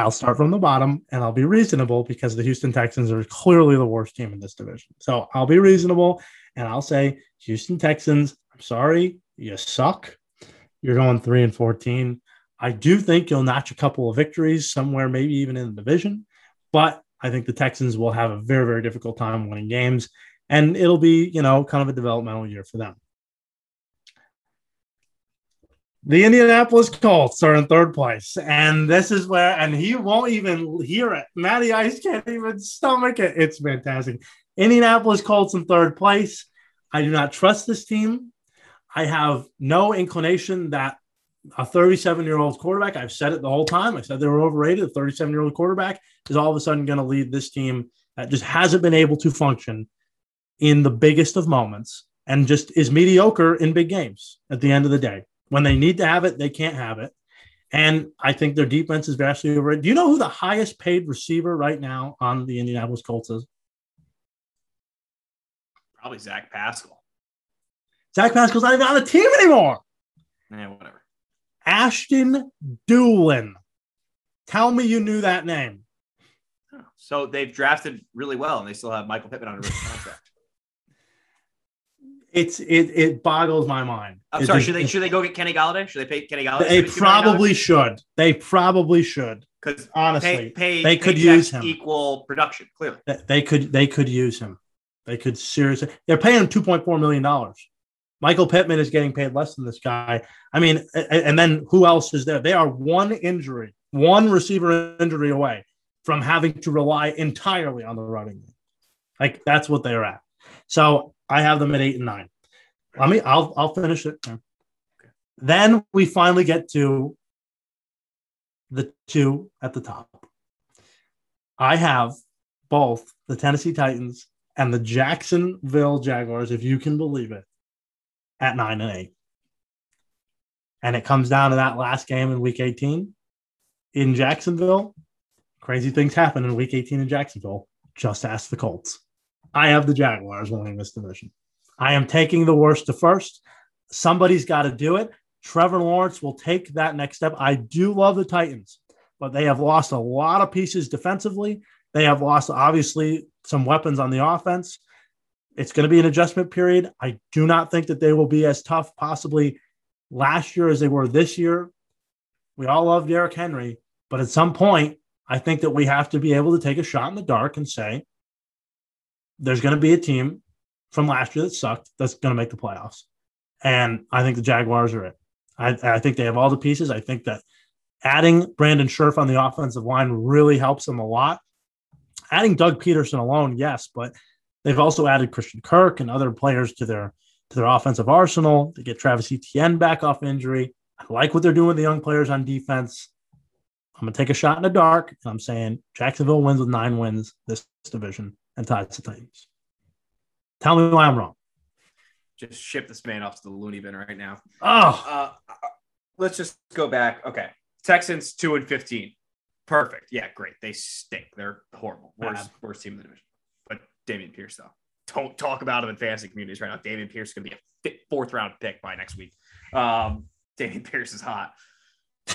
I'll start from the bottom and I'll be reasonable because the Houston Texans are clearly the worst team in this division. So I'll be reasonable and I'll say, Houston Texans, I'm sorry, you suck. You're going three and 14. I do think you'll notch a couple of victories somewhere, maybe even in the division, but I think the Texans will have a very, very difficult time winning games. And it'll be, you know, kind of a developmental year for them. The Indianapolis Colts are in third place. And this is where, and he won't even hear it. Matty Ice can't even stomach it. It's fantastic. Indianapolis Colts in third place. I do not trust this team. I have no inclination that a 37 year old quarterback, I've said it the whole time. I said they were overrated. A 37 year old quarterback is all of a sudden going to lead this team that just hasn't been able to function in the biggest of moments and just is mediocre in big games at the end of the day. When they need to have it, they can't have it. And I think their defense is vastly overrated. Do you know who the highest paid receiver right now on the Indianapolis Colts is? Probably Zach Pascal. Zach Pascal's not even on the team anymore. Yeah, whatever. Ashton Dulin. Tell me you knew that name. Oh, so they've drafted really well, and they still have Michael Pittman on a rookie contract it's it it boggles my mind. I'm It sorry. just- Should they should they go get Kenny Golladay? Should they pay Kenny Golladay? They probably should. They probably should. because Honestly, pay, pay, they could use him. equal production. Clearly, They- They could they could use him. They could seriously. They're paying him two point four million dollars. Michael Pittman is getting paid less than this guy. I mean, and then who else is there? They are one injury, one receiver injury away from having to rely entirely on the running game. Like that's what they're at. So I have them at eight and nine. Let me. I'll I'll finish it. Then we finally get to the two at the top. I have both the Tennessee Titans and the Jacksonville Jaguars, if you can believe it, at nine and eight. And it comes down to that last game in week 18 in Jacksonville. Crazy things happen in week 18 in Jacksonville. Just ask the Colts. I have the Jaguars winning this division. I am taking the worst to first. Somebody's got to do it. Trevor Lawrence will take that next step. I do love the Titans, but they have lost a lot of pieces defensively. They have lost, obviously, some weapons on the offense. It's going to be an adjustment period. I do not think that they will be as tough, possibly last year as they were this year. We all love Derrick Henry, but at some point, I think that we have to be able to take a shot in the dark and say, there's going to be a team from last year that sucked that's going to make the playoffs. And I think the Jaguars are it. I, I think they have all the pieces. I think that adding Brandon Scherff on the offensive line really helps them a lot. Adding Doug Pederson alone, yes, but they've also added Christian Kirk and other players to their to their offensive arsenal to get Travis Etienne back off injury. I like what they're doing with the young players on defense. I'm gonna take a shot in the dark. And I'm saying Jacksonville wins with nine wins this division and ties the Titans. Tell me why I'm wrong. just ship this man off to the loony bin right now. Oh, Uh, let's just go back. Okay, Texans two and fifteen. Perfect. Yeah, great. They stink. They're horrible. Worst, Bad. worst team in the division. But Dameon Pierce, though, don't talk about him in fantasy communities right now. Dameon Pierce is going to be a fourth round pick by next week. Um, Dameon Pierce is hot.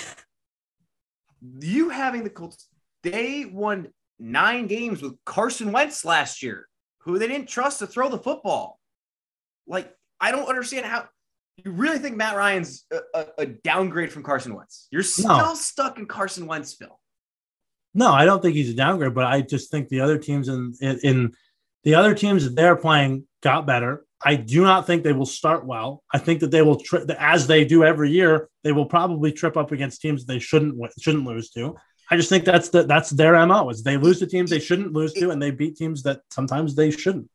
you having the Colts, they won nine games with Carson Wentz last year, who they didn't trust to throw the football. Like, I don't understand how you really think Matt Ryan's a, a, a downgrade from Carson Wentz. You're still No. stuck in Carson Wentzville. no, I don't think he's a downgrade, but I just think the other teams in in, in the other teams that they're playing got better. I do not think they will start well. I think that they will, tri- as they do every year, they will probably trip up against teams they shouldn't shouldn't lose to. I just think that's the that's their mo is they lose to teams they shouldn't lose to, and they beat teams that sometimes they shouldn't.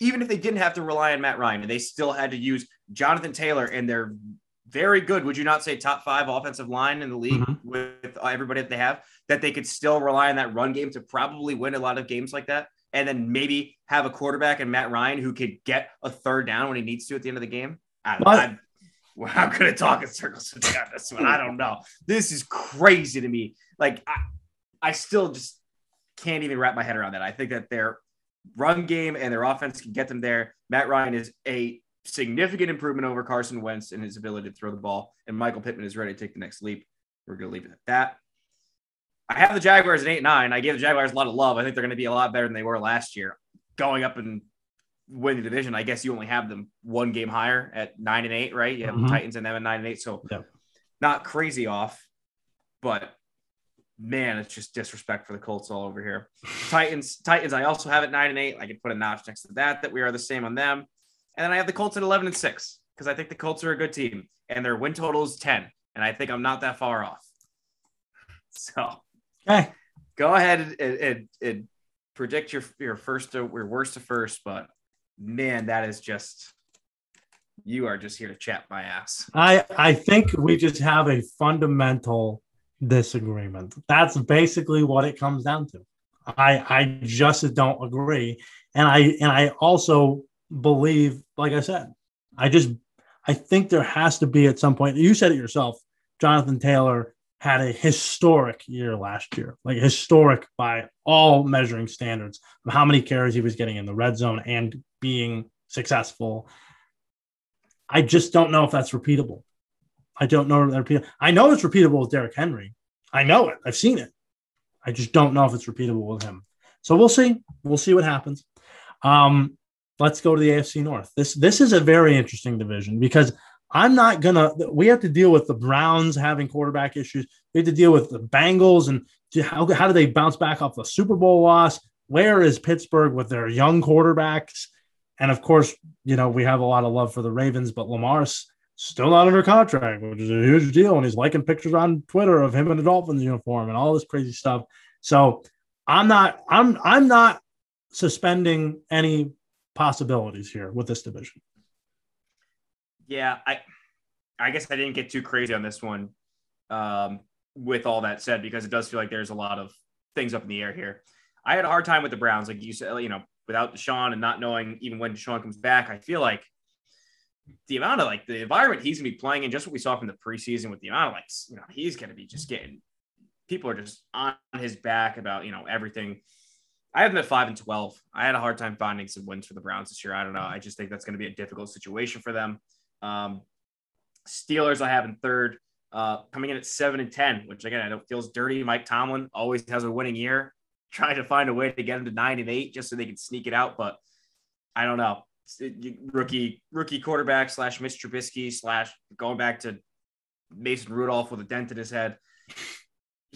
Even if they didn't have to rely on Matt Ryan and they still had to use Jonathan Taylor and they're very good, would you not say top five offensive line in the league Mhm. with everybody that they have, that they could still rely on that run game to probably win a lot of games like that? And then maybe have a quarterback and Matt Ryan who could get a third down when he needs to at the end of the game? I, I, well, I'm going to talk in circles on this one. I don't know. This is crazy to me. Like, I, I still just can't even wrap my head around that. I think that their run game and their offense can get them there. Matt Ryan is a significant improvement over Carson Wentz in his ability to throw the ball, and Michael Pittman is ready to take the next leap. We're going to leave it at that. I have the Jaguars at eight nine. I gave the Jaguars a lot of love. I think they're going to be a lot better than they were last year. Going up and winning the division, I guess you only have them one game higher at nine and eight, right? You have Mhm. the Titans and them at nine and eight, so Yeah. not crazy off. But man, it's just disrespect for the Colts all over here. Titans, Titans. I also have at nine and eight. I could put a notch next to that. That we are the same on them. And then I have the Colts at eleven and six because I think the Colts are a good team and their win total is ten, and I think I'm not that far off. So Okay. go ahead and, and, and predict your your first to your worst to first, but man, that is just you are just here to chat my ass. I I think we just have a fundamental disagreement. That's basically what it comes down to. I I just don't agree, and I and I also believe, like I said, I just I think there has to be at some point. You said it yourself, Jonathan Taylor had a historic year last year, like historic by all measuring standards. of How many carries he was getting in the red zone and being successful. I just don't know if that's repeatable. I don't know if. I know it's repeatable with Derrick Henry. I know it. I've seen it. I just don't know if it's repeatable with him. So we'll see. We'll see what happens. Um, let's go to the AFC North. This this is a very interesting division because I'm not gonna. We have to deal with the Browns having quarterback issues. We have to deal with the Bengals and how how do they bounce back off the Super Bowl loss? Where is Pittsburgh with their young quarterbacks? And of course, you know we have a lot of love for the Ravens, but Lamar's still not under contract, which is a huge deal. And he's liking pictures on Twitter of him in the Dolphins uniform and all this crazy stuff. So I'm not. I'm I'm not suspending any possibilities here with this division. Yeah, I I guess I didn't get too crazy on this one. Um, with all that said, because it does feel like there's a lot of things up in the air here. I had a hard time with the Browns, like you said, you know, without Deshaun and not knowing even when Deshaun comes back. I feel like the amount of like the environment he's gonna be playing in, just what we saw from the preseason with the amount of like, you know, he's gonna be just getting people are just on his back about you know everything. I have them at five and twelve. I had a hard time finding some wins for the Browns this year. I don't know. I just think that's to be a difficult situation for them. Um, Steelers, I have in third, uh, coming in at seven and ten, which again I don't feels dirty. Mike Tomlin always has a winning year, trying to find a way to get him to nine and eight just so they can sneak it out. But I don't know. Rookie rookie quarterback slash Mitch Trubisky slash going back to Mason Rudolph with a dent in his head.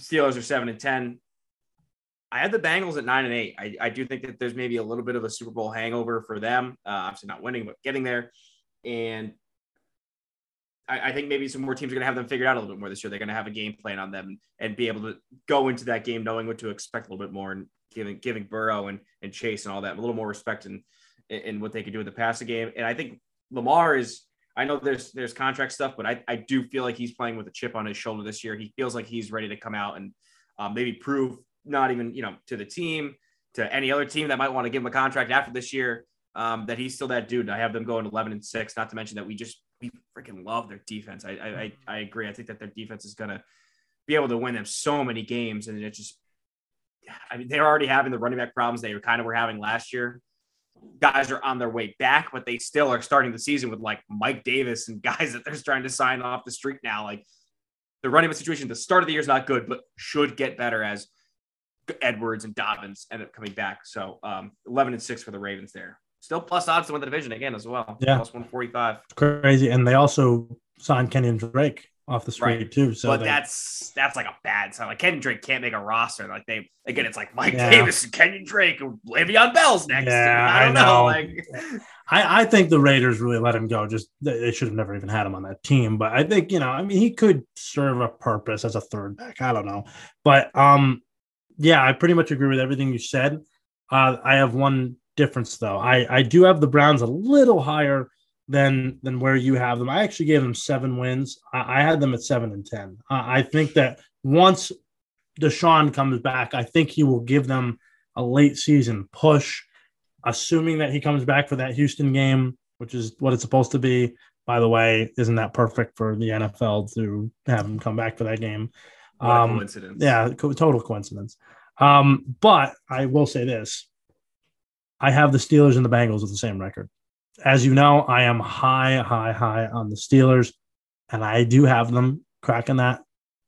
Steelers are seven and ten. I had the Bengals at nine and eight. I, I do think that there's maybe a little bit of a Super Bowl hangover for them. Uh, obviously not winning, but getting there. And I, I think maybe some more teams are going to have them figured out a little bit more this year. They're going to have a game plan on them and be able to go into that game knowing what to expect a little bit more and giving giving Burrow and, and Chase and all that a little more respect in, in what they can do with the passing game. And I think Lamar is. I know there's there's contract stuff, but I, I do feel like he's playing with a chip on his shoulder this year. He feels like he's ready to come out and um, maybe prove not even you know to the team to any other team that might want to give him a contract after this year um, that he's still that dude. I have them going 11 and six. Not to mention that we just we freaking love their defense. I I, I agree. I think that their defense is gonna be able to win them so many games, and it just I mean they're already having the running back problems they kind of were having last year. Guys are on their way back, but they still are starting the season with like Mike Davis and guys that they're trying to sign off the street now. Like the running back situation, at the start of the year is not good, but should get better as Edwards and Dobbins end up coming back. So um, 11 and six for the Ravens there. Still plus odds to win the division again as well. Yeah. Plus 145. Crazy. And they also signed Kenyon Drake off the street Right. too. So but they- that's that's like a bad sign. Like Kenyon Drake can't make a roster. Like they again, it's like Mike Yeah. Davis and Kenyon Drake and Le'Veon Bell's next. Yeah, I don't I know. know. Like I, I think the Raiders really let him go. Just they they should have never even had him on that team. But I think you know, I mean, he could serve a purpose as a third back. I don't know, but um, yeah, I pretty much agree with everything you said. Uh, I have one difference though. I I do have the Browns a little higher than than where you have them. I actually gave them seven wins. I, I had them at seven and ten. Uh, I think that once Deshaun comes back, I think he will give them a late season push assuming that he comes back for that Houston game, which is what it's supposed to be. By the way, isn't that perfect for the NFL to have him come back for that game? Um, coincidence. yeah, co- total coincidence. Um, but I will say this: I have the Steelers and the Bengals with the same record. As you know, I am high, high, high on the Steelers, and I do have them cracking that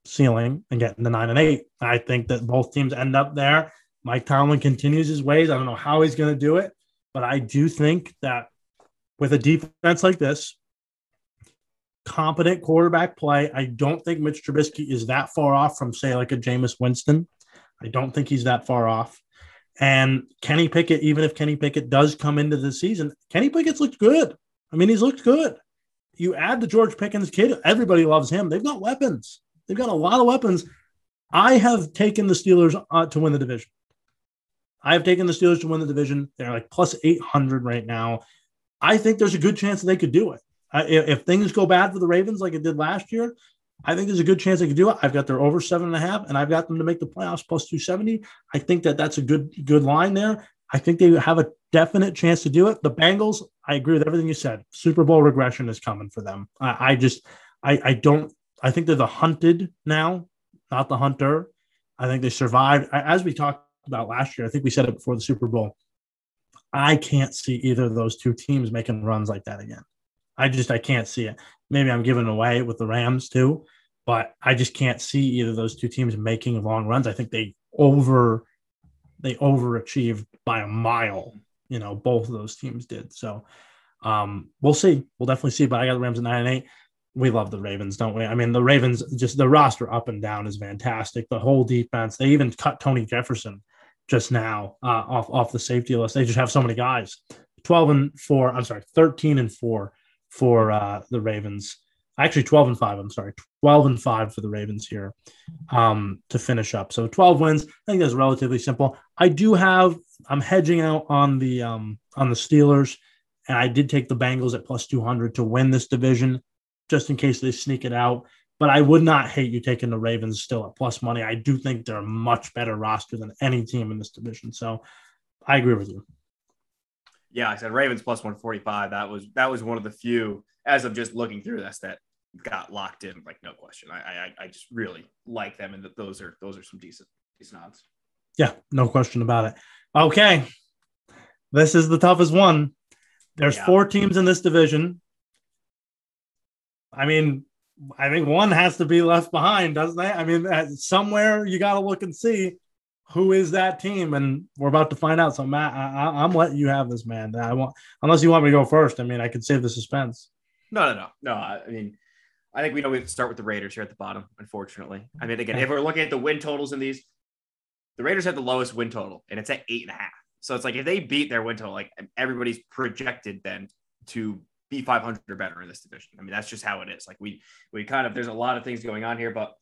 ceiling and getting the nine and eight. I think that both teams end up there. Mike Tomlin continues his ways. I don't know how he's going to do it, but I do think that with a defense like this, competent quarterback play, I don't think Mitch Trubisky is that far off from, say, like a Jameis Winston. I don't think he's that far off. And Kenny Pickett, even if Kenny Pickett does come into the season, Kenny Pickett's looked good. I mean, he's looked good. You add the George Pickens kid, everybody loves him. They've got weapons. They've got a lot of weapons. I have taken the Steelers uh, to win the division. I have taken the Steelers to win the division. They're like plus 800 right now. I think there's a good chance that they could do it. Uh, if, if, things go bad for the Ravens like it did last year, I think there's a good chance they could do it. I've got their over seven and a half, and I've got them to make the playoffs plus 270. I think that that's a good good line there. I think they have a definite chance to do it. The Bengals, I agree with everything you said. Super Bowl regression is coming for them. I, I just, I, I don't, I think they're the hunted now, not the hunter. I think they survived. As we talked about last year, I think we said it before the Super Bowl. I can't see either of those two teams making runs like that again. I just I can't see it. Maybe I'm giving away with the Rams too, but I just can't see either of those two teams making long runs. I think they over they overachieved by a mile. You know, both of those teams did. So um, we'll see. We'll definitely see. But I got the Rams at nine and eight. We love the Ravens, don't we? I mean, the Ravens just the roster up and down is fantastic. The whole defense. They even cut Tony Jefferson just now uh, off off the safety list. They just have so many guys. Twelve and four. I'm sorry, thirteen and four for uh, the Ravens. Actually, 12 and 5. I'm sorry, 12 and 5 for the Ravens here um, to finish up. So 12 wins. I think that's relatively simple. I do have, I'm hedging out on the um, on the Steelers, and I did take the Bengals at plus 200 to win this division, just in case they sneak it out. But I would not hate you taking the Ravens still at plus money. I do think they're a much better roster than any team in this division. So I agree with you yeah, I said Ravens plus 145. That was that was one of the few as of just looking through this that got locked in, like no question. I I, I just really like them, and that those are those are some decent decent odds. Yeah, no question about it. Okay, this is the toughest one. There's yeah. four teams in this division. I mean, I think one has to be left behind, doesn't it? I mean, uh, somewhere you got to look and see who is that team? And we're about to find out. So Matt, I, am letting you have this, man. I want unless you want me to go first. I mean, I could save the suspense. No, no, no, no. I mean, I think we know we start with the Raiders here at the bottom. Unfortunately, I mean, again, if we're looking at the win totals in these, the Raiders have the lowest win total, and it's at eight and a half. So it's like if they beat their win total, like everybody's projected then to be 500 or better in this division. I mean, that's just how it is. Like we we kind of there's a lot of things going on here, but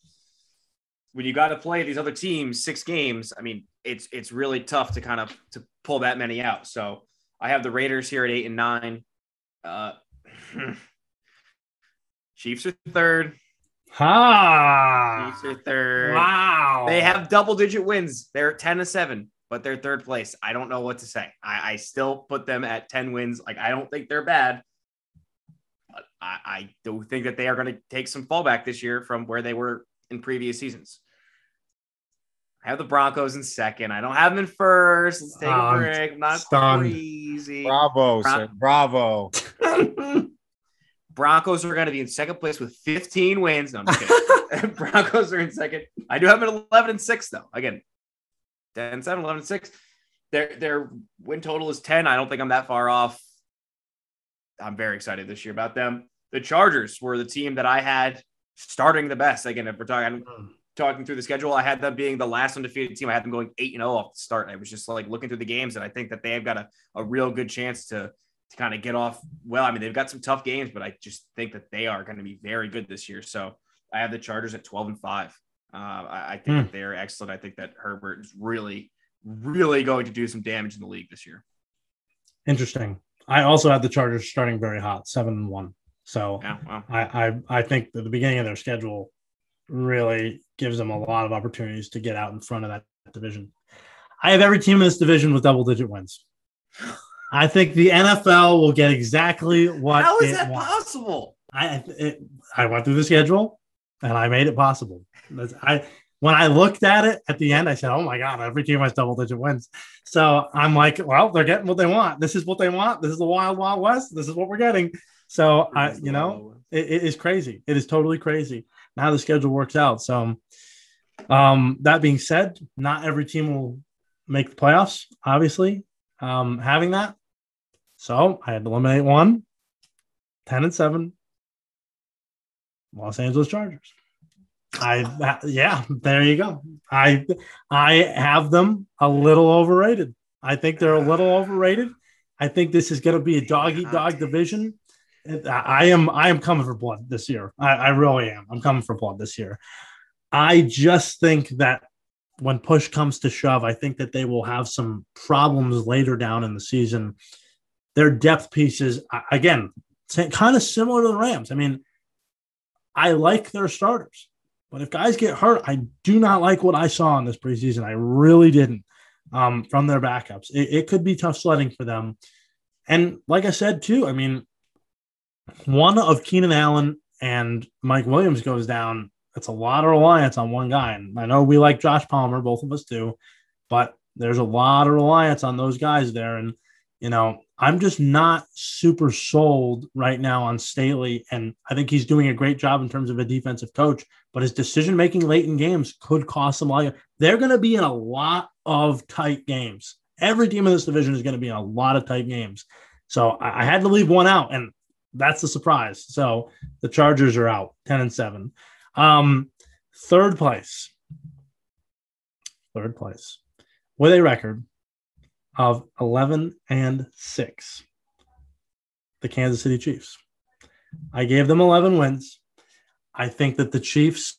when you got to play these other teams six games, I mean, it's it's really tough to kind of to pull that many out. So I have the Raiders here at eight and nine. Uh, Chiefs are third. Ha! Chiefs are third. Wow. They have double digit wins. They're 10 to 7, but they're third place. I don't know what to say. I, I still put them at 10 wins. Like, I don't think they're bad. I, I do think that they are going to take some fallback this year from where they were in previous seasons. I have the Broncos in second. I don't have them in first. Let's take a break. I'm not stunned. crazy. Bravo, Bron- sir. Bravo. Broncos are going to be in second place with 15 wins. No, I'm just kidding. Broncos are in second. I do have them at 11 and 6, though. Again, 10, 7, 11 and 6. Their, their win total is 10. I don't think I'm that far off. I'm very excited this year about them. The Chargers were the team that I had starting the best. Again, if we're talking. Talking through the schedule, I had them being the last undefeated team. I had them going eight and zero oh off the start. I was just like looking through the games, and I think that they've got a, a real good chance to to kind of get off. Well, I mean, they've got some tough games, but I just think that they are going to be very good this year. So I have the Chargers at twelve and five. Uh, I, I, think mm. they're excellent. I think that Herbert is really, really going to do some damage in the league this year. Interesting. I also have the Chargers starting very hot, seven and one. So yeah, wow. I, I I think that the beginning of their schedule really gives them a lot of opportunities to get out in front of that division. I have every team in this division with double digit wins. I think the NFL will get exactly what. How is that wants. possible? I it, I went through the schedule and I made it possible. That's, I when I looked at it at the end, I said, "Oh my god, every team has double digit wins." So I'm like, "Well, they're getting what they want. This is what they want. This is the wild wild west. This is what we're getting." So I, you know, It, it is crazy. It is totally crazy how the schedule works out. So, um, that being said, not every team will make the playoffs, obviously. Um, having that. So I had to eliminate one, 10 and 7, Los Angeles Chargers. I yeah, there you go. I I have them a little overrated. I think they're a little overrated. I think this is going to be a dog eat dog division. I am I am coming for blood this year. I, I really am. I'm coming for blood this year. I just think that when push comes to shove, I think that they will have some problems later down in the season. Their depth pieces, again, kind of similar to the Rams. I mean, I like their starters, but if guys get hurt, I do not like what I saw in this preseason. I really didn't um, from their backups. It, it could be tough sledding for them. And like I said, too, I mean, one of Keenan Allen and Mike Williams goes down. It's a lot of reliance on one guy. And I know we like Josh Palmer, both of us do, but there's a lot of reliance on those guys there. And, you know, I'm just not super sold right now on Staley. And I think he's doing a great job in terms of a defensive coach, but his decision making late in games could cost them a lot. They're going to be in a lot of tight games. Every team in this division is going to be in a lot of tight games. So I, I had to leave one out, and that's the surprise. So the Chargers are out 10 and 7. Um, third place. Third place with a record of 11 and 6. The Kansas City Chiefs. I gave them 11 wins. I think that the Chiefs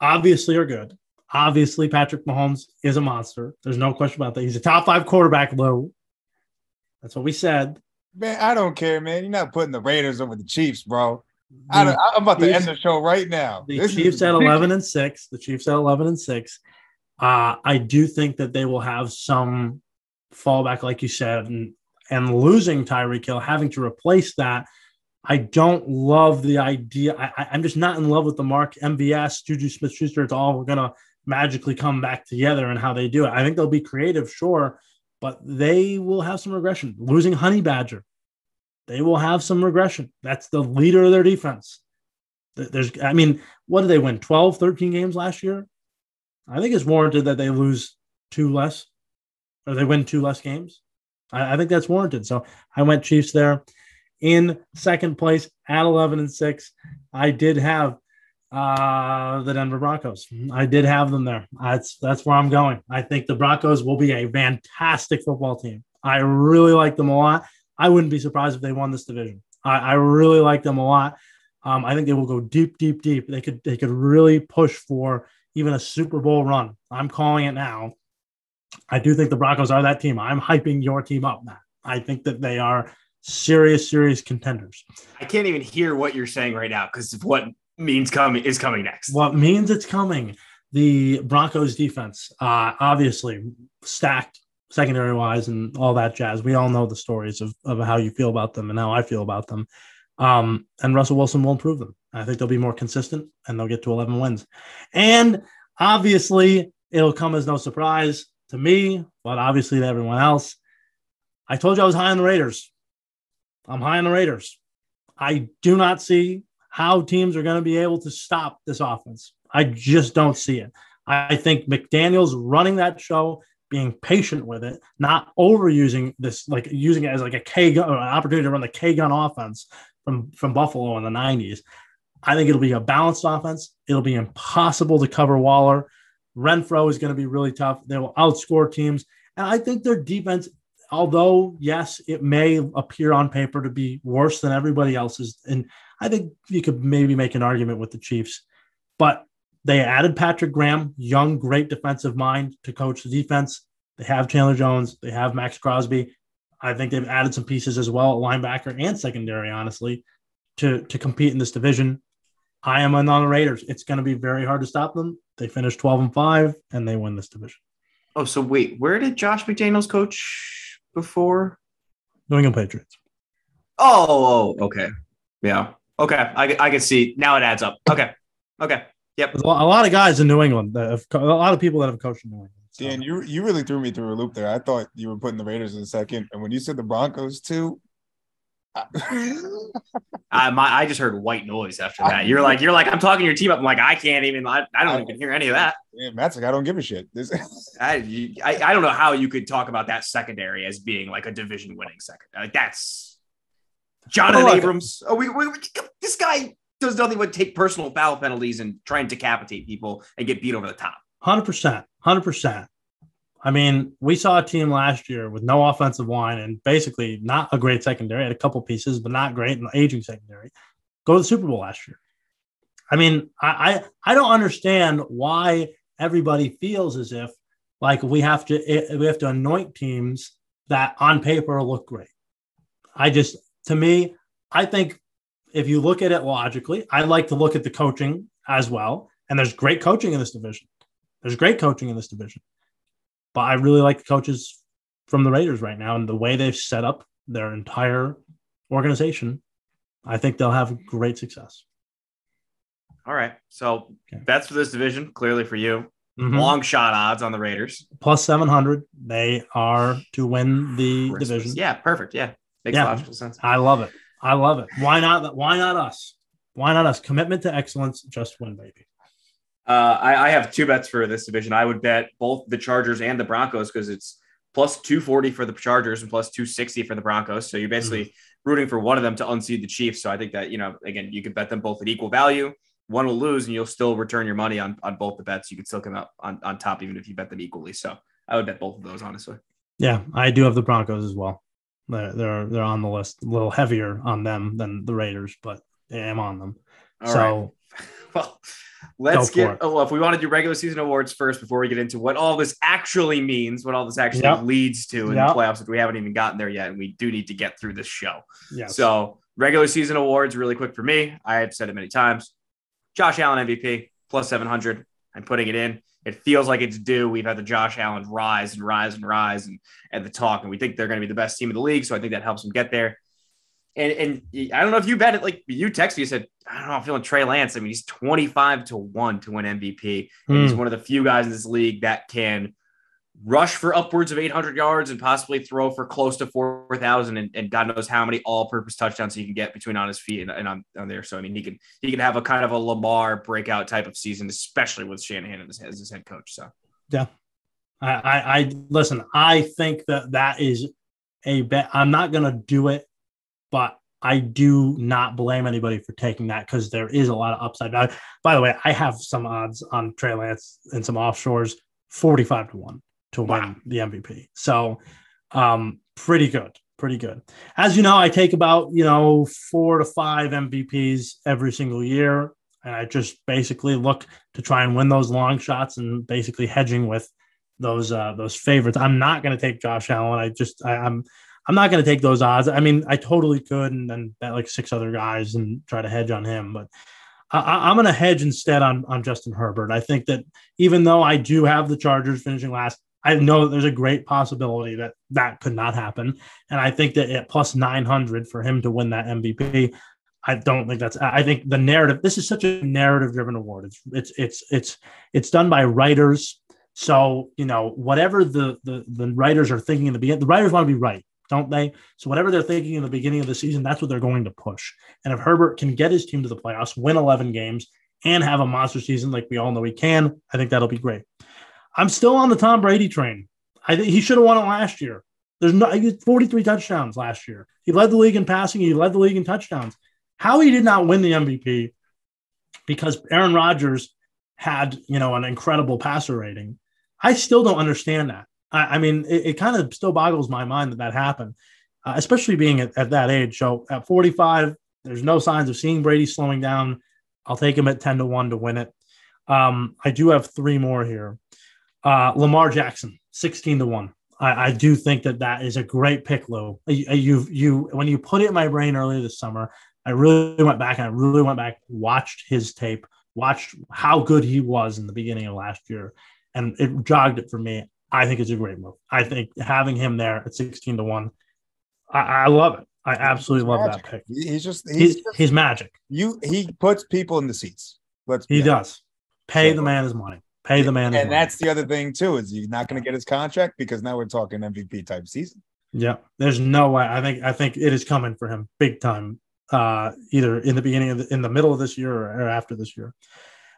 obviously are good. Obviously, Patrick Mahomes is a monster. There's no question about that. He's a top five quarterback, Lou. That's what we said. Man, I don't care, man. You're not putting the Raiders over the Chiefs, bro. The I am about to end the show right now. The this Chiefs at 11 and 6. The Chiefs at 11 and 6. Uh, I do think that they will have some fallback, like you said, and, and losing Tyreek Hill, having to replace that. I don't love the idea. I, am just not in love with the Mark MVS, Juju Smith Schuster. It's all going to magically come back together and how they do it. I think they'll be creative, sure, but they will have some regression. Losing Honey Badger, they will have some regression. That's the leader of their defense. There's, I mean, what did they win? 12, 13 games last year? I think it's warranted that they lose two less or they win two less games. I, I think that's warranted. So I went Chiefs there. In second place at 11 and 6, I did have uh, the Denver Broncos. I did have them there. That's that's where I'm going. I think the Broncos will be a fantastic football team. I really like them a lot. I wouldn't be surprised if they won this division. I, I really like them a lot. Um, I think they will go deep, deep, deep. They could they could really push for even a Super Bowl run. I'm calling it now. I do think the Broncos are that team. I'm hyping your team up, Matt. I think that they are serious, serious contenders. I can't even hear what you're saying right now because of what means coming is coming next. What means it's coming? The Broncos defense, uh, obviously stacked secondary wise and all that jazz. We all know the stories of, of how you feel about them and how I feel about them. Um, and Russell Wilson will improve them. I think they'll be more consistent and they'll get to 11 wins. And obviously, it'll come as no surprise to me, but obviously to everyone else. I told you I was high on the Raiders. I'm high on the Raiders. I do not see how teams are going to be able to stop this offense. I just don't see it. I think McDaniel's running that show, being patient with it, not overusing this, like using it as like a K gun an opportunity to run the K gun offense from, from Buffalo in the 90s. I think it'll be a balanced offense. It'll be impossible to cover Waller. Renfrow is going to be really tough. They will outscore teams. And I think their defense, although, yes, it may appear on paper to be worse than everybody else's. And I think you could maybe make an argument with the Chiefs. But they added Patrick Graham, young, great defensive mind to coach the defense. They have Chandler Jones. They have Maxx Crosby. I think they've added some pieces as well, linebacker and secondary, honestly, to, to compete in this division. I am on the Raiders. It's going to be very hard to stop them. They finish 12 and 5 and they win this division. Oh, so wait, where did Josh McDaniels coach before? New England Patriots. Oh, oh okay. Yeah. Okay. I, I can see. Now it adds up. Okay. Okay. Yep. There's a lot of guys in New England that have, a lot of people that have coached in New England. So. Dan, you you really threw me through a loop there. I thought you were putting the Raiders in second, and when you said the Broncos too, I, my, I just heard white noise after that. You're like, you're like, I'm talking your team up. I'm like, I can't even. I, I don't even hear any of that. Yeah, Matt's like, I don't give a shit. This, I, you- I I don't know how you could talk about that secondary as being like a division winning second. Like that's Johnathan Oh, look. Abrams. Oh, we, we, we- this guy does nothing but take personal foul penalties and try and decapitate people and get beat over the top. Hundred percent, hundred percent. I mean, we saw a team last year with no offensive line and basically not a great secondary. Had a couple pieces, but not great and aging secondary. Go to the Super Bowl last year. I mean, I I, I don't understand why everybody feels as if like we have to eh, we have to anoint teams that on paper look great. I just to me, I think if you look at it logically, I like to look at the coaching as well. And there's great coaching in this division. There's great coaching in this division. But I really like the coaches from the Raiders right now and the way they've set up their entire organization. I think they'll have great success. All right. So Okay. bets for this division, clearly for you. Mhm. Long shot odds on the Raiders. Plus 700. They are to win the Christmas. division. Yeah, perfect. Yeah. Makes Yeah. logical sense. I love it. I love it. Why not? Why not us? Why not us? Commitment to excellence. Just win, baby. Uh, I, I have two bets for this division. I would bet both the Chargers and the Broncos because it's plus 240 for the Chargers and plus 260 for the Broncos. So you're basically rooting for one of them to unseat the Chiefs. So I think that, you know, again, you could bet them both at equal value. One will lose and you'll still return your money on, on both the bets. You could still come out on, on top even if you bet them equally. So I would bet both of those, honestly. Yeah, I do have the Broncos as well. They're they're, they're on the list. A little heavier on them than the Raiders, but I am on them. All so right. Well, let's get. Oh, if we want to do regular season awards first before we get into what all this actually means, what all this actually Yep. leads to in Yep. the playoffs, which we haven't even gotten there yet, and we do need to get through this show. yes. So, regular season awards, really quick for me. I have said it many times. Josh Allen MVP plus 700. I'm putting it in. It feels like it's due. We've had the Josh Allen rise and rise and rise and, and the talk, and we think they're going to be the best team in the league. So I think that helps them get there. And, and I don't know if you bet it, like you texted me, you said, I don't know, I'm feeling Trey Lance. I mean, he's 25 to 1 to win MVP. And he's Hmm. one of the few guys in this league that can rush for upwards of 800 yards and possibly throw for close to 4,000 and, and God knows how many all-purpose touchdowns he can get between on his feet and, and on, on there. So I mean, he can he can have a kind of a Lamar breakout type of season, especially with Shanahan as, as his head coach. So I, I, I listen. I think that that is a bet. I'm not gonna do it, but I do not blame anybody for taking that because there is a lot of upside. By the way, I have some odds on Trey Lance and some offshores, 45 to one to win the MVP. So, um, pretty good, pretty good. As you know, I take about you know four to five MVPs every single year, and I just basically look to try and win those long shots and basically hedging with those uh those favorites. I'm not going to take Josh Allen. I just I, I'm I'm not going to take those odds. I mean, I totally could and then bet like six other guys and try to hedge on him, but I, I- I'm going to hedge instead on on Justin Herbert. I think that even though I do have the Chargers finishing last, I know there's a great possibility that that could not happen, and I think that at plus 900 for him to win that MVP. I don't think that's. I think the narrative. This is such a narrative-driven award. It's it's it's it's it's done by writers. So you know whatever the the the writers are thinking in the beginning, the writers want to be right, don't they? So whatever they're thinking in the beginning of the season, that's what they're going to push. And if Herbert can get his team to the playoffs, win 11 games, and have a monster season like we all know he can, I think that'll be great. I'm still on the Tom Brady train. I think he should have won it last year. There's no he 43 touchdowns last year. He led the league in passing. He led the league in touchdowns. How he did not win the MVP because Aaron Rodgers had you know an incredible passer rating. I still don't understand that. I, I mean, it, it kind of still boggles my mind that that happened, uh, especially being at, at that age. So at 45, there's no signs of seeing Brady slowing down. I'll take him at 10 to 1 to win it. Um, I do have three more here. Uh, Lamar Jackson, 16 to 1. I, I do think that that is a great pick, Lou. You, you, you, when you put it in my brain earlier this summer, I really went back and I really went back, watched his tape, watched how good he was in the beginning of last year, and it jogged it for me. I think it's a great move. I think having him there at 16 to 1, I, I love it. I absolutely love that pick. He's just he's, He's, just- he's magic. you. He puts people in the seats. Let's He does. Pay So- the man his money. Pay the man and money. that's the other thing too is he's not going to get his contract because now we're talking MVP type season. Yeah, there's no way. I think I think it is coming for him big time. Uh, either in the beginning of the, in the middle of this year or, or after this year.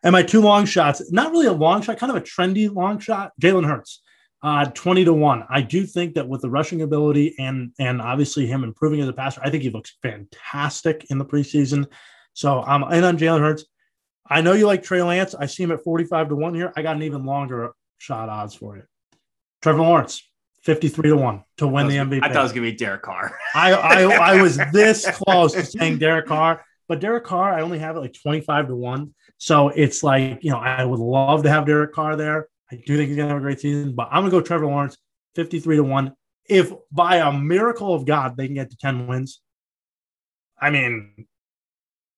And my two long shots, not really a long shot, kind of a trendy long shot. Jalen Hurts, uh, twenty to one. I do think that with the rushing ability and and obviously him improving as a passer, I think he looks fantastic in the preseason. So I'm in on Jalen Hurts. I know you like Trey Lance. I see him at forty five to one here. I got an even longer shot odds for you. Trevor Lawrence, 53 to 1 to win the MVP. I thought it was going to be Derek Carr. I, I, I was this close to saying Derek Carr, but Derek Carr, I only have it like 25 to 1. So it's like, you know, I would love to have Derek Carr there. I do think he's going to have a great season, but I'm going to go Trevor Lawrence 53 to 1. If by a miracle of God they can get to 10 wins, I mean,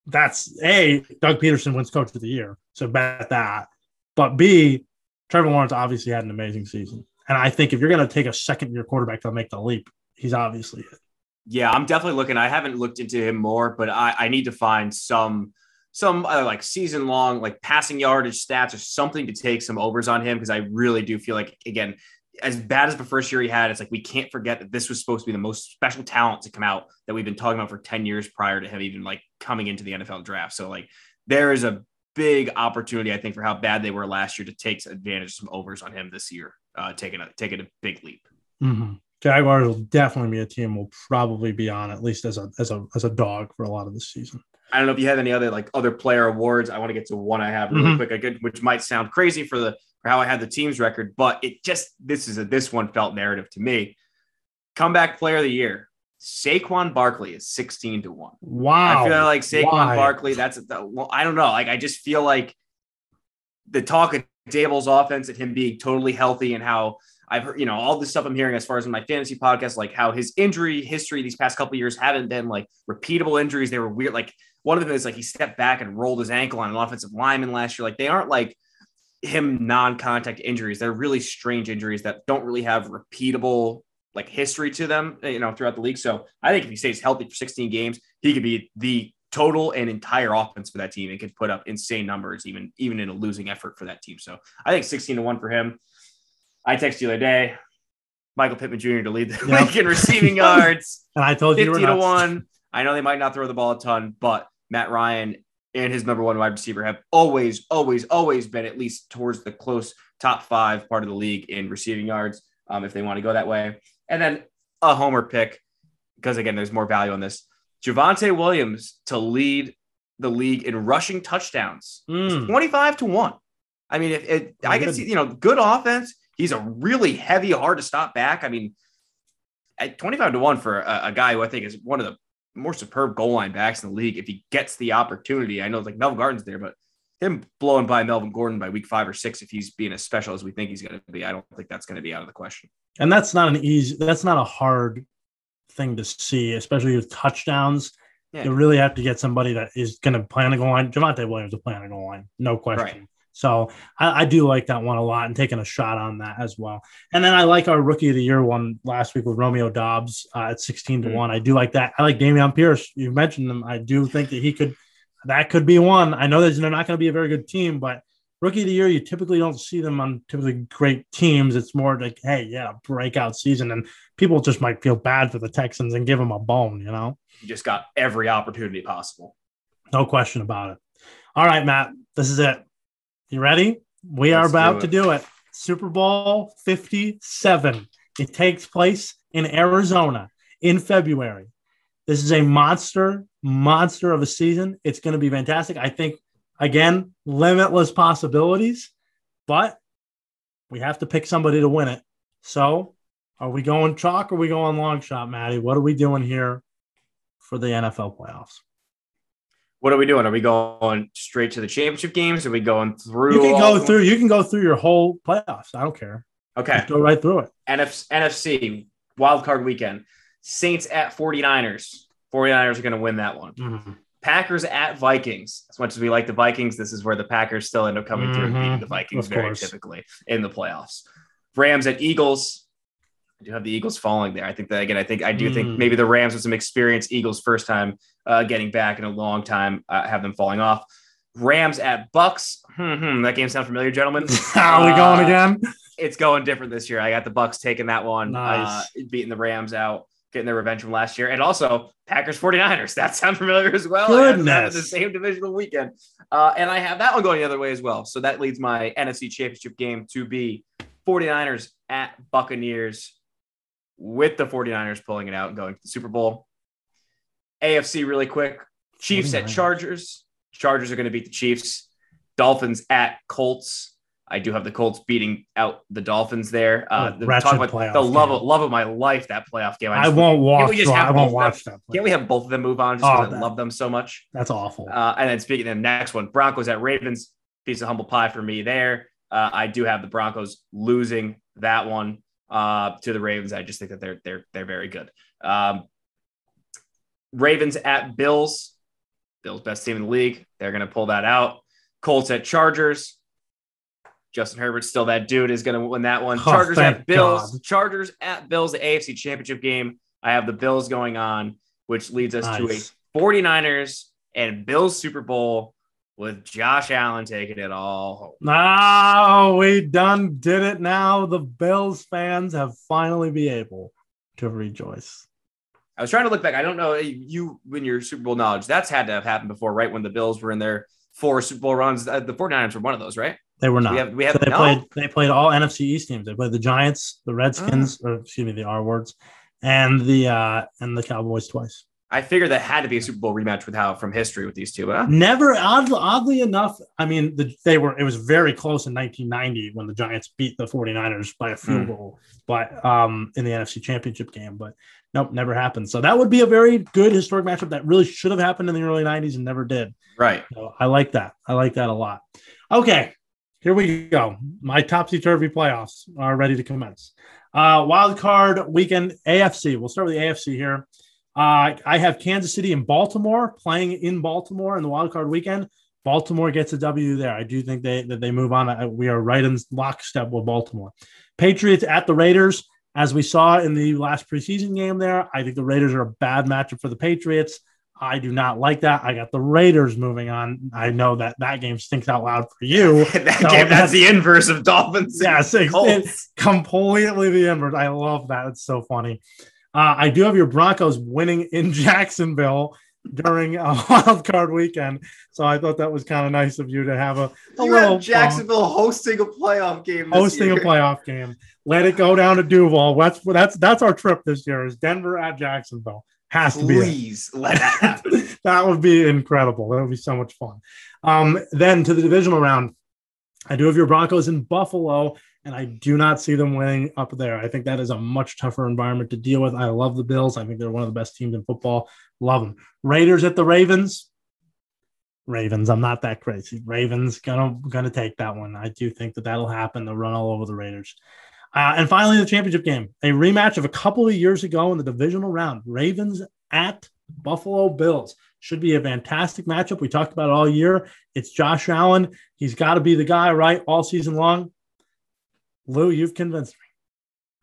that's A, Doug Pederson wins coach of the year. So bet that. But B, Trevor Lawrence obviously had an amazing season. And I think if you're going to take a second year quarterback to make the leap, he's obviously it. Yeah, I'm definitely looking. I haven't looked into him more, but I, I need to find some some uh, like season long like passing yardage stats or something to take some overs on him because I really do feel like again as bad as the first year he had, it's like we can't forget that this was supposed to be the most special talent to come out that we've been talking about for 10 years prior to him even like coming into the NFL draft. So like there is a big opportunity, I think, for how bad they were last year to take advantage of some overs on him this year, uh, taking a taking a big leap. Mm-hmm. Jaguars will definitely be a team we'll probably be on at least as a as a as a dog for a lot of this season. I don't know if you have any other like other player awards. I want to get to one I have really mm-hmm. quick, I could, which might sound crazy for the for how I had the team's record, but it just this is a this one felt narrative to me. Comeback player of the year. Saquon Barkley is 16 to 1. Wow. I feel like Saquon Why? Barkley, that's well, I don't know. Like I just feel like the talk of Daboll's offense and him being totally healthy and how I've heard, you know, all this stuff I'm hearing as far as in my fantasy podcast, like how his injury history these past couple years haven't been like repeatable injuries. They were weird. Like one of them is like he stepped back and rolled his ankle on an offensive lineman last year. Like they aren't like him non-contact injuries. They're really strange injuries that don't really have repeatable like history to them, eh, you know, throughout the league. So I think if he stays healthy for 16 games, he could be the total and entire offense for that team and could put up insane numbers, even even in a losing effort for that team. So I think 16 to one for him. I texted you the other day, Michael Pittman Jr. to lead the yep. league in receiving yards. and I told you 50 to one. I know they might not throw the ball a ton, but Matt Ryan and his number one wide receiver have always, always, always been at least towards the close top five part of the league in receiving yards. Um, if they want to go that way, and then a homer pick because again, there's more value on this. Javonte Williams to lead the league in rushing touchdowns, mm. 25 to one. I mean, if it, I can see, you know, good offense. He's a really heavy, hard to stop back. I mean, at 25 to one for a, a guy who I think is one of the more superb goal line backs in the league if he gets the opportunity. I know it's like Melvin Gordon's there, but him blowing by Melvin Gordon by week five or six, if he's being as special as we think he's going to be, I don't think that's going to be out of the question. And that's not an easy, that's not a hard thing to see, especially with touchdowns. Yeah. You really have to get somebody that is going to play on the goal line. Javonte Williams will play on the goal line, no question. Right. So I, I, do like that one a lot and taking a shot on that as well. And then I like our rookie of the year one last week with Romeo Doubs uh, at 16 to mm-hmm. 1. I do like that. I like Dameon Pierce. You mentioned him. I do think that he could, that could be one. I know that they're not going to be a very good team, but rookie of the year, you typically don't see them on typically great teams. It's more like, hey, yeah, breakout season. And people just might feel bad for the Texans and give them a bone, you know? You just got every opportunity possible. No question about it. All right, Matt, this is it. You ready? We Let's are about do to do it. Super Bowl 57. It takes place in Arizona in February. This is a monster, monster of a season. It's going to be fantastic. I think, again, limitless possibilities, but we have to pick somebody to win it. So, are we going chalk or are we going long shot, Maddie? What are we doing here for the NFL playoffs? What are we doing? Are we going straight to the championship games? Are we going through? You can go through. You can go through your whole playoffs. I don't care. Okay, Just go right through it. NFC, NFC wild card weekend. Saints at 49ers. 49ers are going to win that one. Mm-hmm. Packers at Vikings. As much as we like the Vikings, this is where the Packers still end up coming mm-hmm. through and beating mm-hmm. the Vikings of very course. typically in the playoffs. Rams at Eagles. I do have the Eagles falling there. I think that again. I think I do mm. think maybe the Rams with some experience, Eagles first time uh, getting back in a long time, uh, have them falling off. Rams at Bucks. Hmm, hmm, that game sound familiar, gentlemen? How are we going Uh, again? It's going different this year. I got the Bucks taking that one, Nice. uh, beating the Rams out, getting their revenge from last year. And also Packers 49ers. That sounds familiar as well. I have them in Goodness. The same divisional weekend. Uh, and I have that one going the other way as well. So that leads my NFC championship game to be 49ers at Buccaneers with the 49ers pulling it out and going to the Super Bowl. AFC really quick. Chiefs at 49ers. Chargers. Chargers are going to beat the Chiefs. Dolphins at Colts. I do have the Colts beating out the Dolphins there. Uh, a the, talk about playoff the love of, love of my life, that playoff game. I just- won't Can't watch. so have I won't watch that. Can't we have both of them move on just Oh, because I love them so much? That's awful. Uh, and then speaking of the next one, Broncos at Ravens, piece of humble pie for me there. Uh, I do have the Broncos losing that one uh, to the Ravens. I just think that they're they're they're very good. Um, Ravens at Bills, Bills best team in the league. They're going to pull that out. Colts at Chargers. Justin Herbert's still that dude is going to win that one. Oh, Chargers at Bills. God. Chargers at Bills, the AFC Championship game. I have the Bills going on, which leads us to a 49ers and Bills Super Bowl with Josh Allen taking it all home. No, we done did it now. The Bills fans have finally be able to rejoice. I was trying to look back. I don't know you when your Super Bowl knowledge. That's had to have happened before, right? When the Bills were in their four Super Bowl runs. Uh, The 49ers were one of those, right? They were not. We have we have So they no? played. They played all NFC East teams. They played the Giants, the Redskins, Ah. or excuse me, the R words, and the uh and the Cowboys twice. I figured that had to be a Super Bowl rematch with how from history with these two. Huh? Never, odd, oddly enough, I mean, the, they were. It was very close in 1990 when the Giants beat the 49ers by a field Hmm. goal, but um in the NFC Championship game. But nope, never happened. So that would be a very good historic matchup that really should have happened in the early 90s and never did. Right. So I like that. I like that a lot. Okay, here we go. My topsy turvy playoffs are ready to commence. Uh, wild card weekend AFC. We'll start with the AFC here. Uh, I have Kansas City and Baltimore playing in Baltimore in the wild card weekend. Baltimore gets a W there. I do think they that they move on. Uh, We are right in lockstep with Baltimore. Patriots at the Raiders. As we saw in the last preseason game there, I think the Raiders are a bad matchup for the Patriots. I do not like that. I got the Raiders moving on. I know that that game stinks out loud for you. that No, game, that's that's- the inverse of Dolphins. Yes, it's, it's completely the inverse. I love that. It's so funny. Uh, I do have your Broncos winning in Jacksonville during a wild card weekend. So I thought that was kind of nice of you to have a, a You little have Jacksonville hosting a playoff game. uh, hosting a playoff game. Let it go down to Duval. That's that's that's our trip this year. Is Denver at Jacksonville? Has to be. Please let that happen. that would be incredible. That would be so much fun. Um, then to the divisional round, I do have your Broncos in Buffalo, and I do not see them winning up there. I think that is a much tougher environment to deal with. I love the Bills. I think they're one of the best teams in football. Love them. Raiders at the Ravens. Ravens. I'm not that crazy. Ravens gonna gonna take that one. I do think that that'll happen. They'll run all over the Raiders. Uh, and finally, the championship game, a rematch of a couple of years ago in the divisional round. Ravens at Buffalo Bills should be a fantastic matchup. We talked about it all year. It's Josh Allen. He's got to be the guy, right? All season long. Lou, you've convinced me.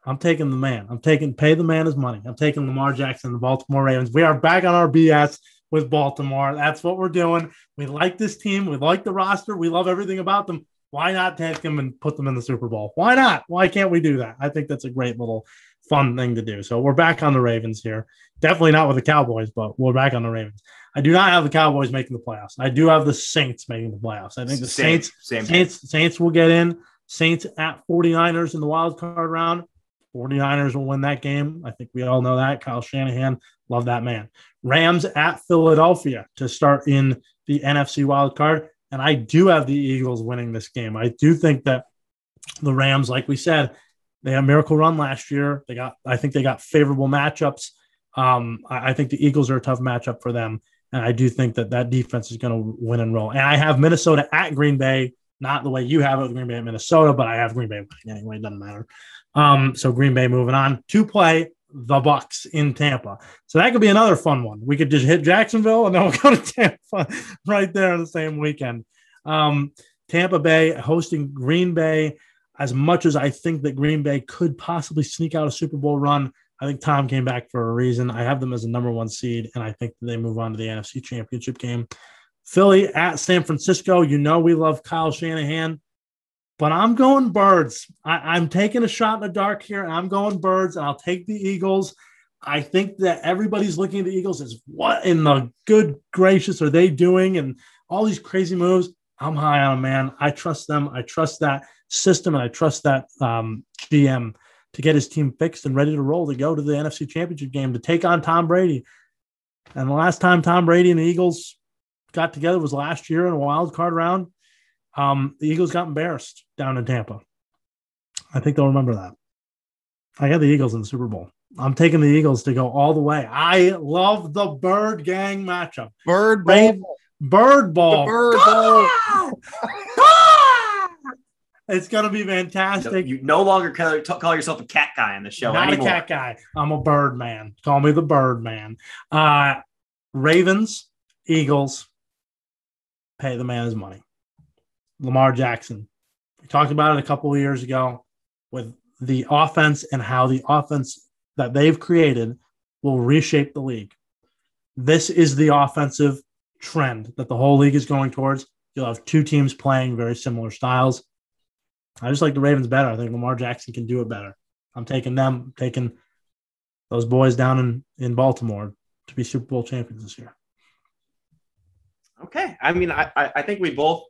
I'm taking the man. I'm taking pay the man his money. I'm taking Lamar Jackson, the Baltimore Ravens. We are back on our BS with Baltimore. That's what we're doing. We like this team. We like the roster. We love everything about them. Why not take them and put them in the Super Bowl? Why not? Why can't we do that? I think that's a great little fun thing to do. So we're back on the Ravens here. Definitely not with the Cowboys, but we're back on the Ravens. I do not have the Cowboys making the playoffs. I do have the Saints making the playoffs. I think the Saints same. Saints Saints will get in. Saints at 49ers in the wild card round. 49ers will win that game. I think we all know that. Kyle Shanahan, love that man. Rams at Philadelphia to start in the NFC wild card. And I do have the Eagles winning this game. I do think that the Rams, like we said, they had a miracle run last year. They got, I think they got favorable matchups. Um, I, I think the Eagles are a tough matchup for them. And I do think that that defense is going to win and roll. And I have Minnesota at Green Bay, not the way you have it with Green Bay Minnesota, but I have Green Bay anyway. It doesn't matter. Um, so Green Bay moving on to play the Bucks in Tampa. So that could be another fun one. We could just hit Jacksonville and then we'll go to Tampa right there the same weekend. Um, Tampa Bay hosting Green Bay. As much as I think that Green Bay could possibly sneak out a Super Bowl run, I think Tom came back for a reason. I have them as a number one seed, and I think they move on to the NFC Championship game. Philly at San Francisco. You know we love Kyle Shanahan, but I'm going birds. I, am taking a shot in the dark here, and I'm going birds, and I'll take the Eagles. I think that everybody's looking at the Eagles as what in the good gracious are they doing? And all these crazy moves. I'm high on them, man. I trust them. I trust that system, and I trust that um, GM to get his team fixed and ready to roll to go to the NFC Championship game to take on Tom Brady. And the last time Tom Brady and the Eagles got together was last year in a wild card round. Um, the Eagles got embarrassed down in Tampa. I think they'll remember that. I got the Eagles in the Super Bowl. I'm taking the Eagles to go all the way. I love the Bird Gang matchup. Bird ball. Bird ball. The bird ball. It's gonna be fantastic. You no longer call, call yourself a cat guy on the show Not anymore. a cat guy. I'm a bird man. Call me the bird man. Uh, Ravens, Eagles, pay the man his money. Lamar Jackson. We talked about it a couple of years ago with the offense and how the offense that they've created will reshape the league. This is the offensive trend that the whole league is going towards. You'll have two teams playing very similar styles. I just like the Ravens better. I think Lamar Jackson can do it better. I'm taking them, taking those boys down in, in Baltimore to be Super Bowl champions this year. Okay. I mean, I, I think we both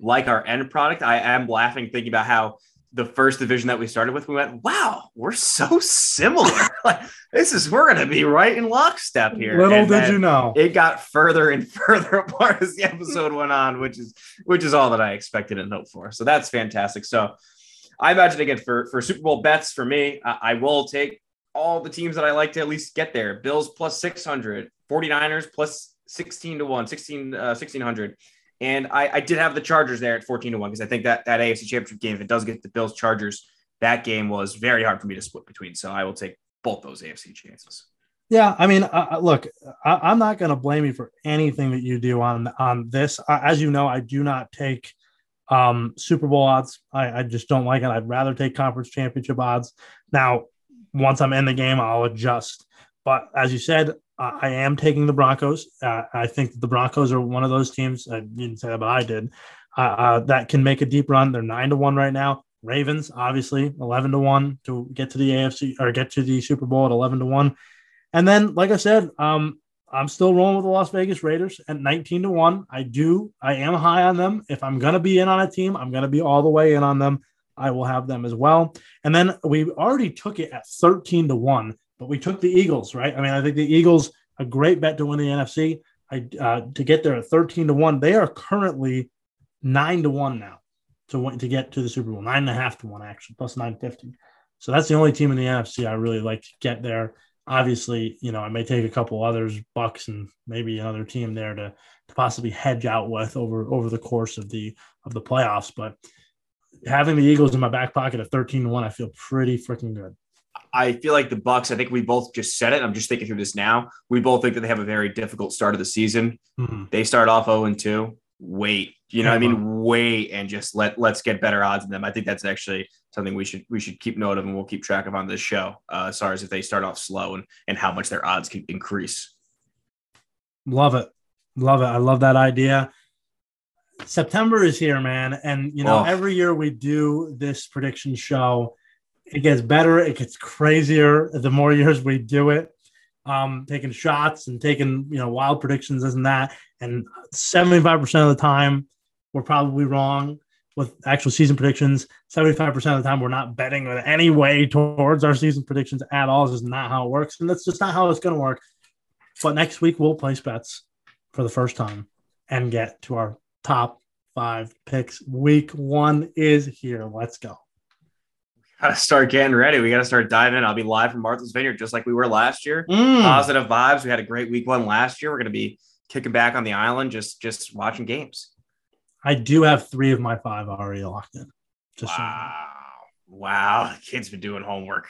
like our end product. I am laughing thinking about how the first division that we started with, we went, wow, we're so similar. like this is we're gonna be right in lockstep here. Little and did you know. It got further and further apart as the episode went on, which is which is all that I expected and hoped for. So that's fantastic. So I imagine again for for Super Bowl bets for me, I, I will take all the teams that I like to at least get there. Bills plus 600, 49ers plus 16 to 1, 16 uh, 1600. And I, I did have the Chargers there at 14 to 1 because I think that that AFC championship game, if it does get the Bills Chargers, that game was very hard for me to split between. So I will take both those AFC chances. Yeah, I mean, uh, look, I, am not going to blame you for anything that you do on on this. Uh, as you know, I do not take um, Super Bowl odds. I, I just don't like it. I'd rather take conference championship odds. Now, once I'm in the game, I'll adjust. But as you said, I am taking the Broncos. Uh, I think the Broncos are one of those teams. I didn't say that, but I did. Uh, uh, that can make a deep run. They're nine to one right now. Ravens, obviously, eleven to one to get to the AFC or get to the Super Bowl at eleven to one. And then, like I said, um, I'm still rolling with the Las Vegas Raiders at 19 to 1. I do, I am high on them. If I'm to be in on a team, I'm to be all the way in on them. I will have them as well. And then we already took it at 13 to 1 but we took the Eagles, right? I mean, I think the Eagles a great bet to win the NFC. I uh, to get there at thirteen to one. They are currently nine to one now to win, to get to the Super Bowl. Nine and a half to one actually, plus nine fifty. So that's the only team in the NFC I really like to get there. Obviously, you know, I may take a couple others, Bucks and maybe another team there to, to possibly hedge out with over over the course of the of the playoffs. But having the Eagles in my back pocket at 13 to 1, I feel pretty freaking good. I feel like the Bucks. I think we both just said it. I'm just thinking through this now. We both think that they have a very difficult start of the season. Mm-hmm. They start off 0 and 2. Wait, you know, yeah, I mean, wait and just let let's get better odds in them. I think that's actually something we should we should keep note of and we'll keep track of on this show. Uh, as far as if they start off slow and and how much their odds can increase. Love it, love it. I love that idea. September is here, man, and you know, oh. every year we do this prediction show it gets better. It gets crazier the more years we do it. Um, taking shots and taking you know wild predictions, and that. And 75% of the time, we're probably wrong with actual season predictions. 75% of the time, we're not betting in any way towards our season predictions at all. This is not how it works. And that's just not how it's going to work. But next week, we'll place bets for the first time and get to our top five picks. Week one is here. Let's go got to start getting ready. We got to start diving in. I'll be live from Martha's Vineyard just like we were last year. Mm. Positive vibes. We had a great week one last year. We're going to be kicking back on the island, just just watching games. I do have three of my five already locked in. Just wow, so wow, the kid's been doing homework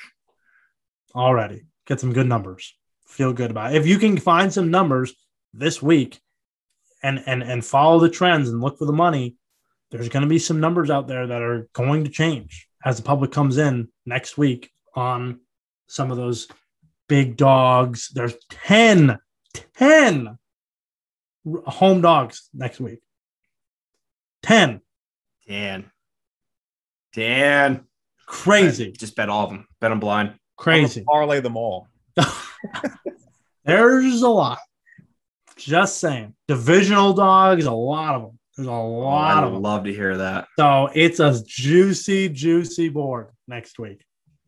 already. Get some good numbers. Feel good about it. If you can find some numbers this week, and and and follow the trends and look for the money, there's going to be some numbers out there that are going to change as the public comes in next week on some of those big dogs. There's 10, 10 home dogs next week. 10. Dan. Dan. Crazy. Just bet all of them. Bet them blind. Crazy. Parlay them all. There's a lot. Just saying. Divisional dogs, a lot of them. There's a Oh, lot I of them. love to hear that. So it's a juicy, juicy board next week.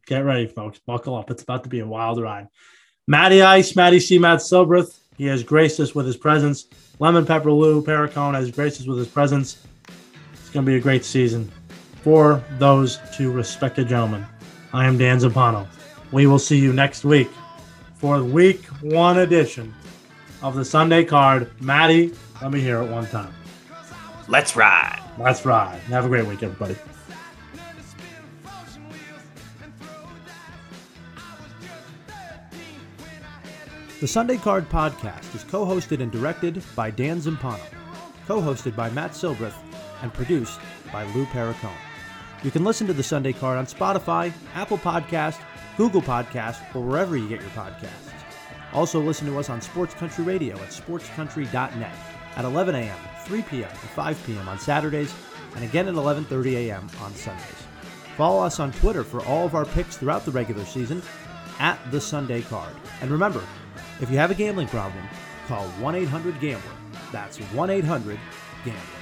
Get ready, folks. Buckle up. It's about to be a wild ride. Matty Ice, Matty C. Matt Silbreth. He has graced us with his presence. Lemon Pepper Lou Perricone has graced us with his presence. It's going to be a great season for those two respected gentlemen. I am Dan Zampano. We will see you next week for the week one edition of the Sunday card. Maddie, let me hear it one time. Let's ride. Let's ride. Have a great week, everybody. The Sunday Card Podcast is co hosted and directed by Dan Zampano, co hosted by Matt Silbreth, and produced by Lou Perricone. You can listen to The Sunday Card on Spotify, Apple Podcast, Google Podcast, or wherever you get your podcasts. Also, listen to us on Sports Country Radio at sportscountry.net at 11 a.m., 3 p.m., and 5 p.m. on Saturdays, and again at 11:30 a.m. on Sundays. Follow us on Twitter for all of our picks throughout the regular season at the Sunday Card. And remember, if you have a gambling problem, call 1 800 Gambler. That's 1 800 Gambler.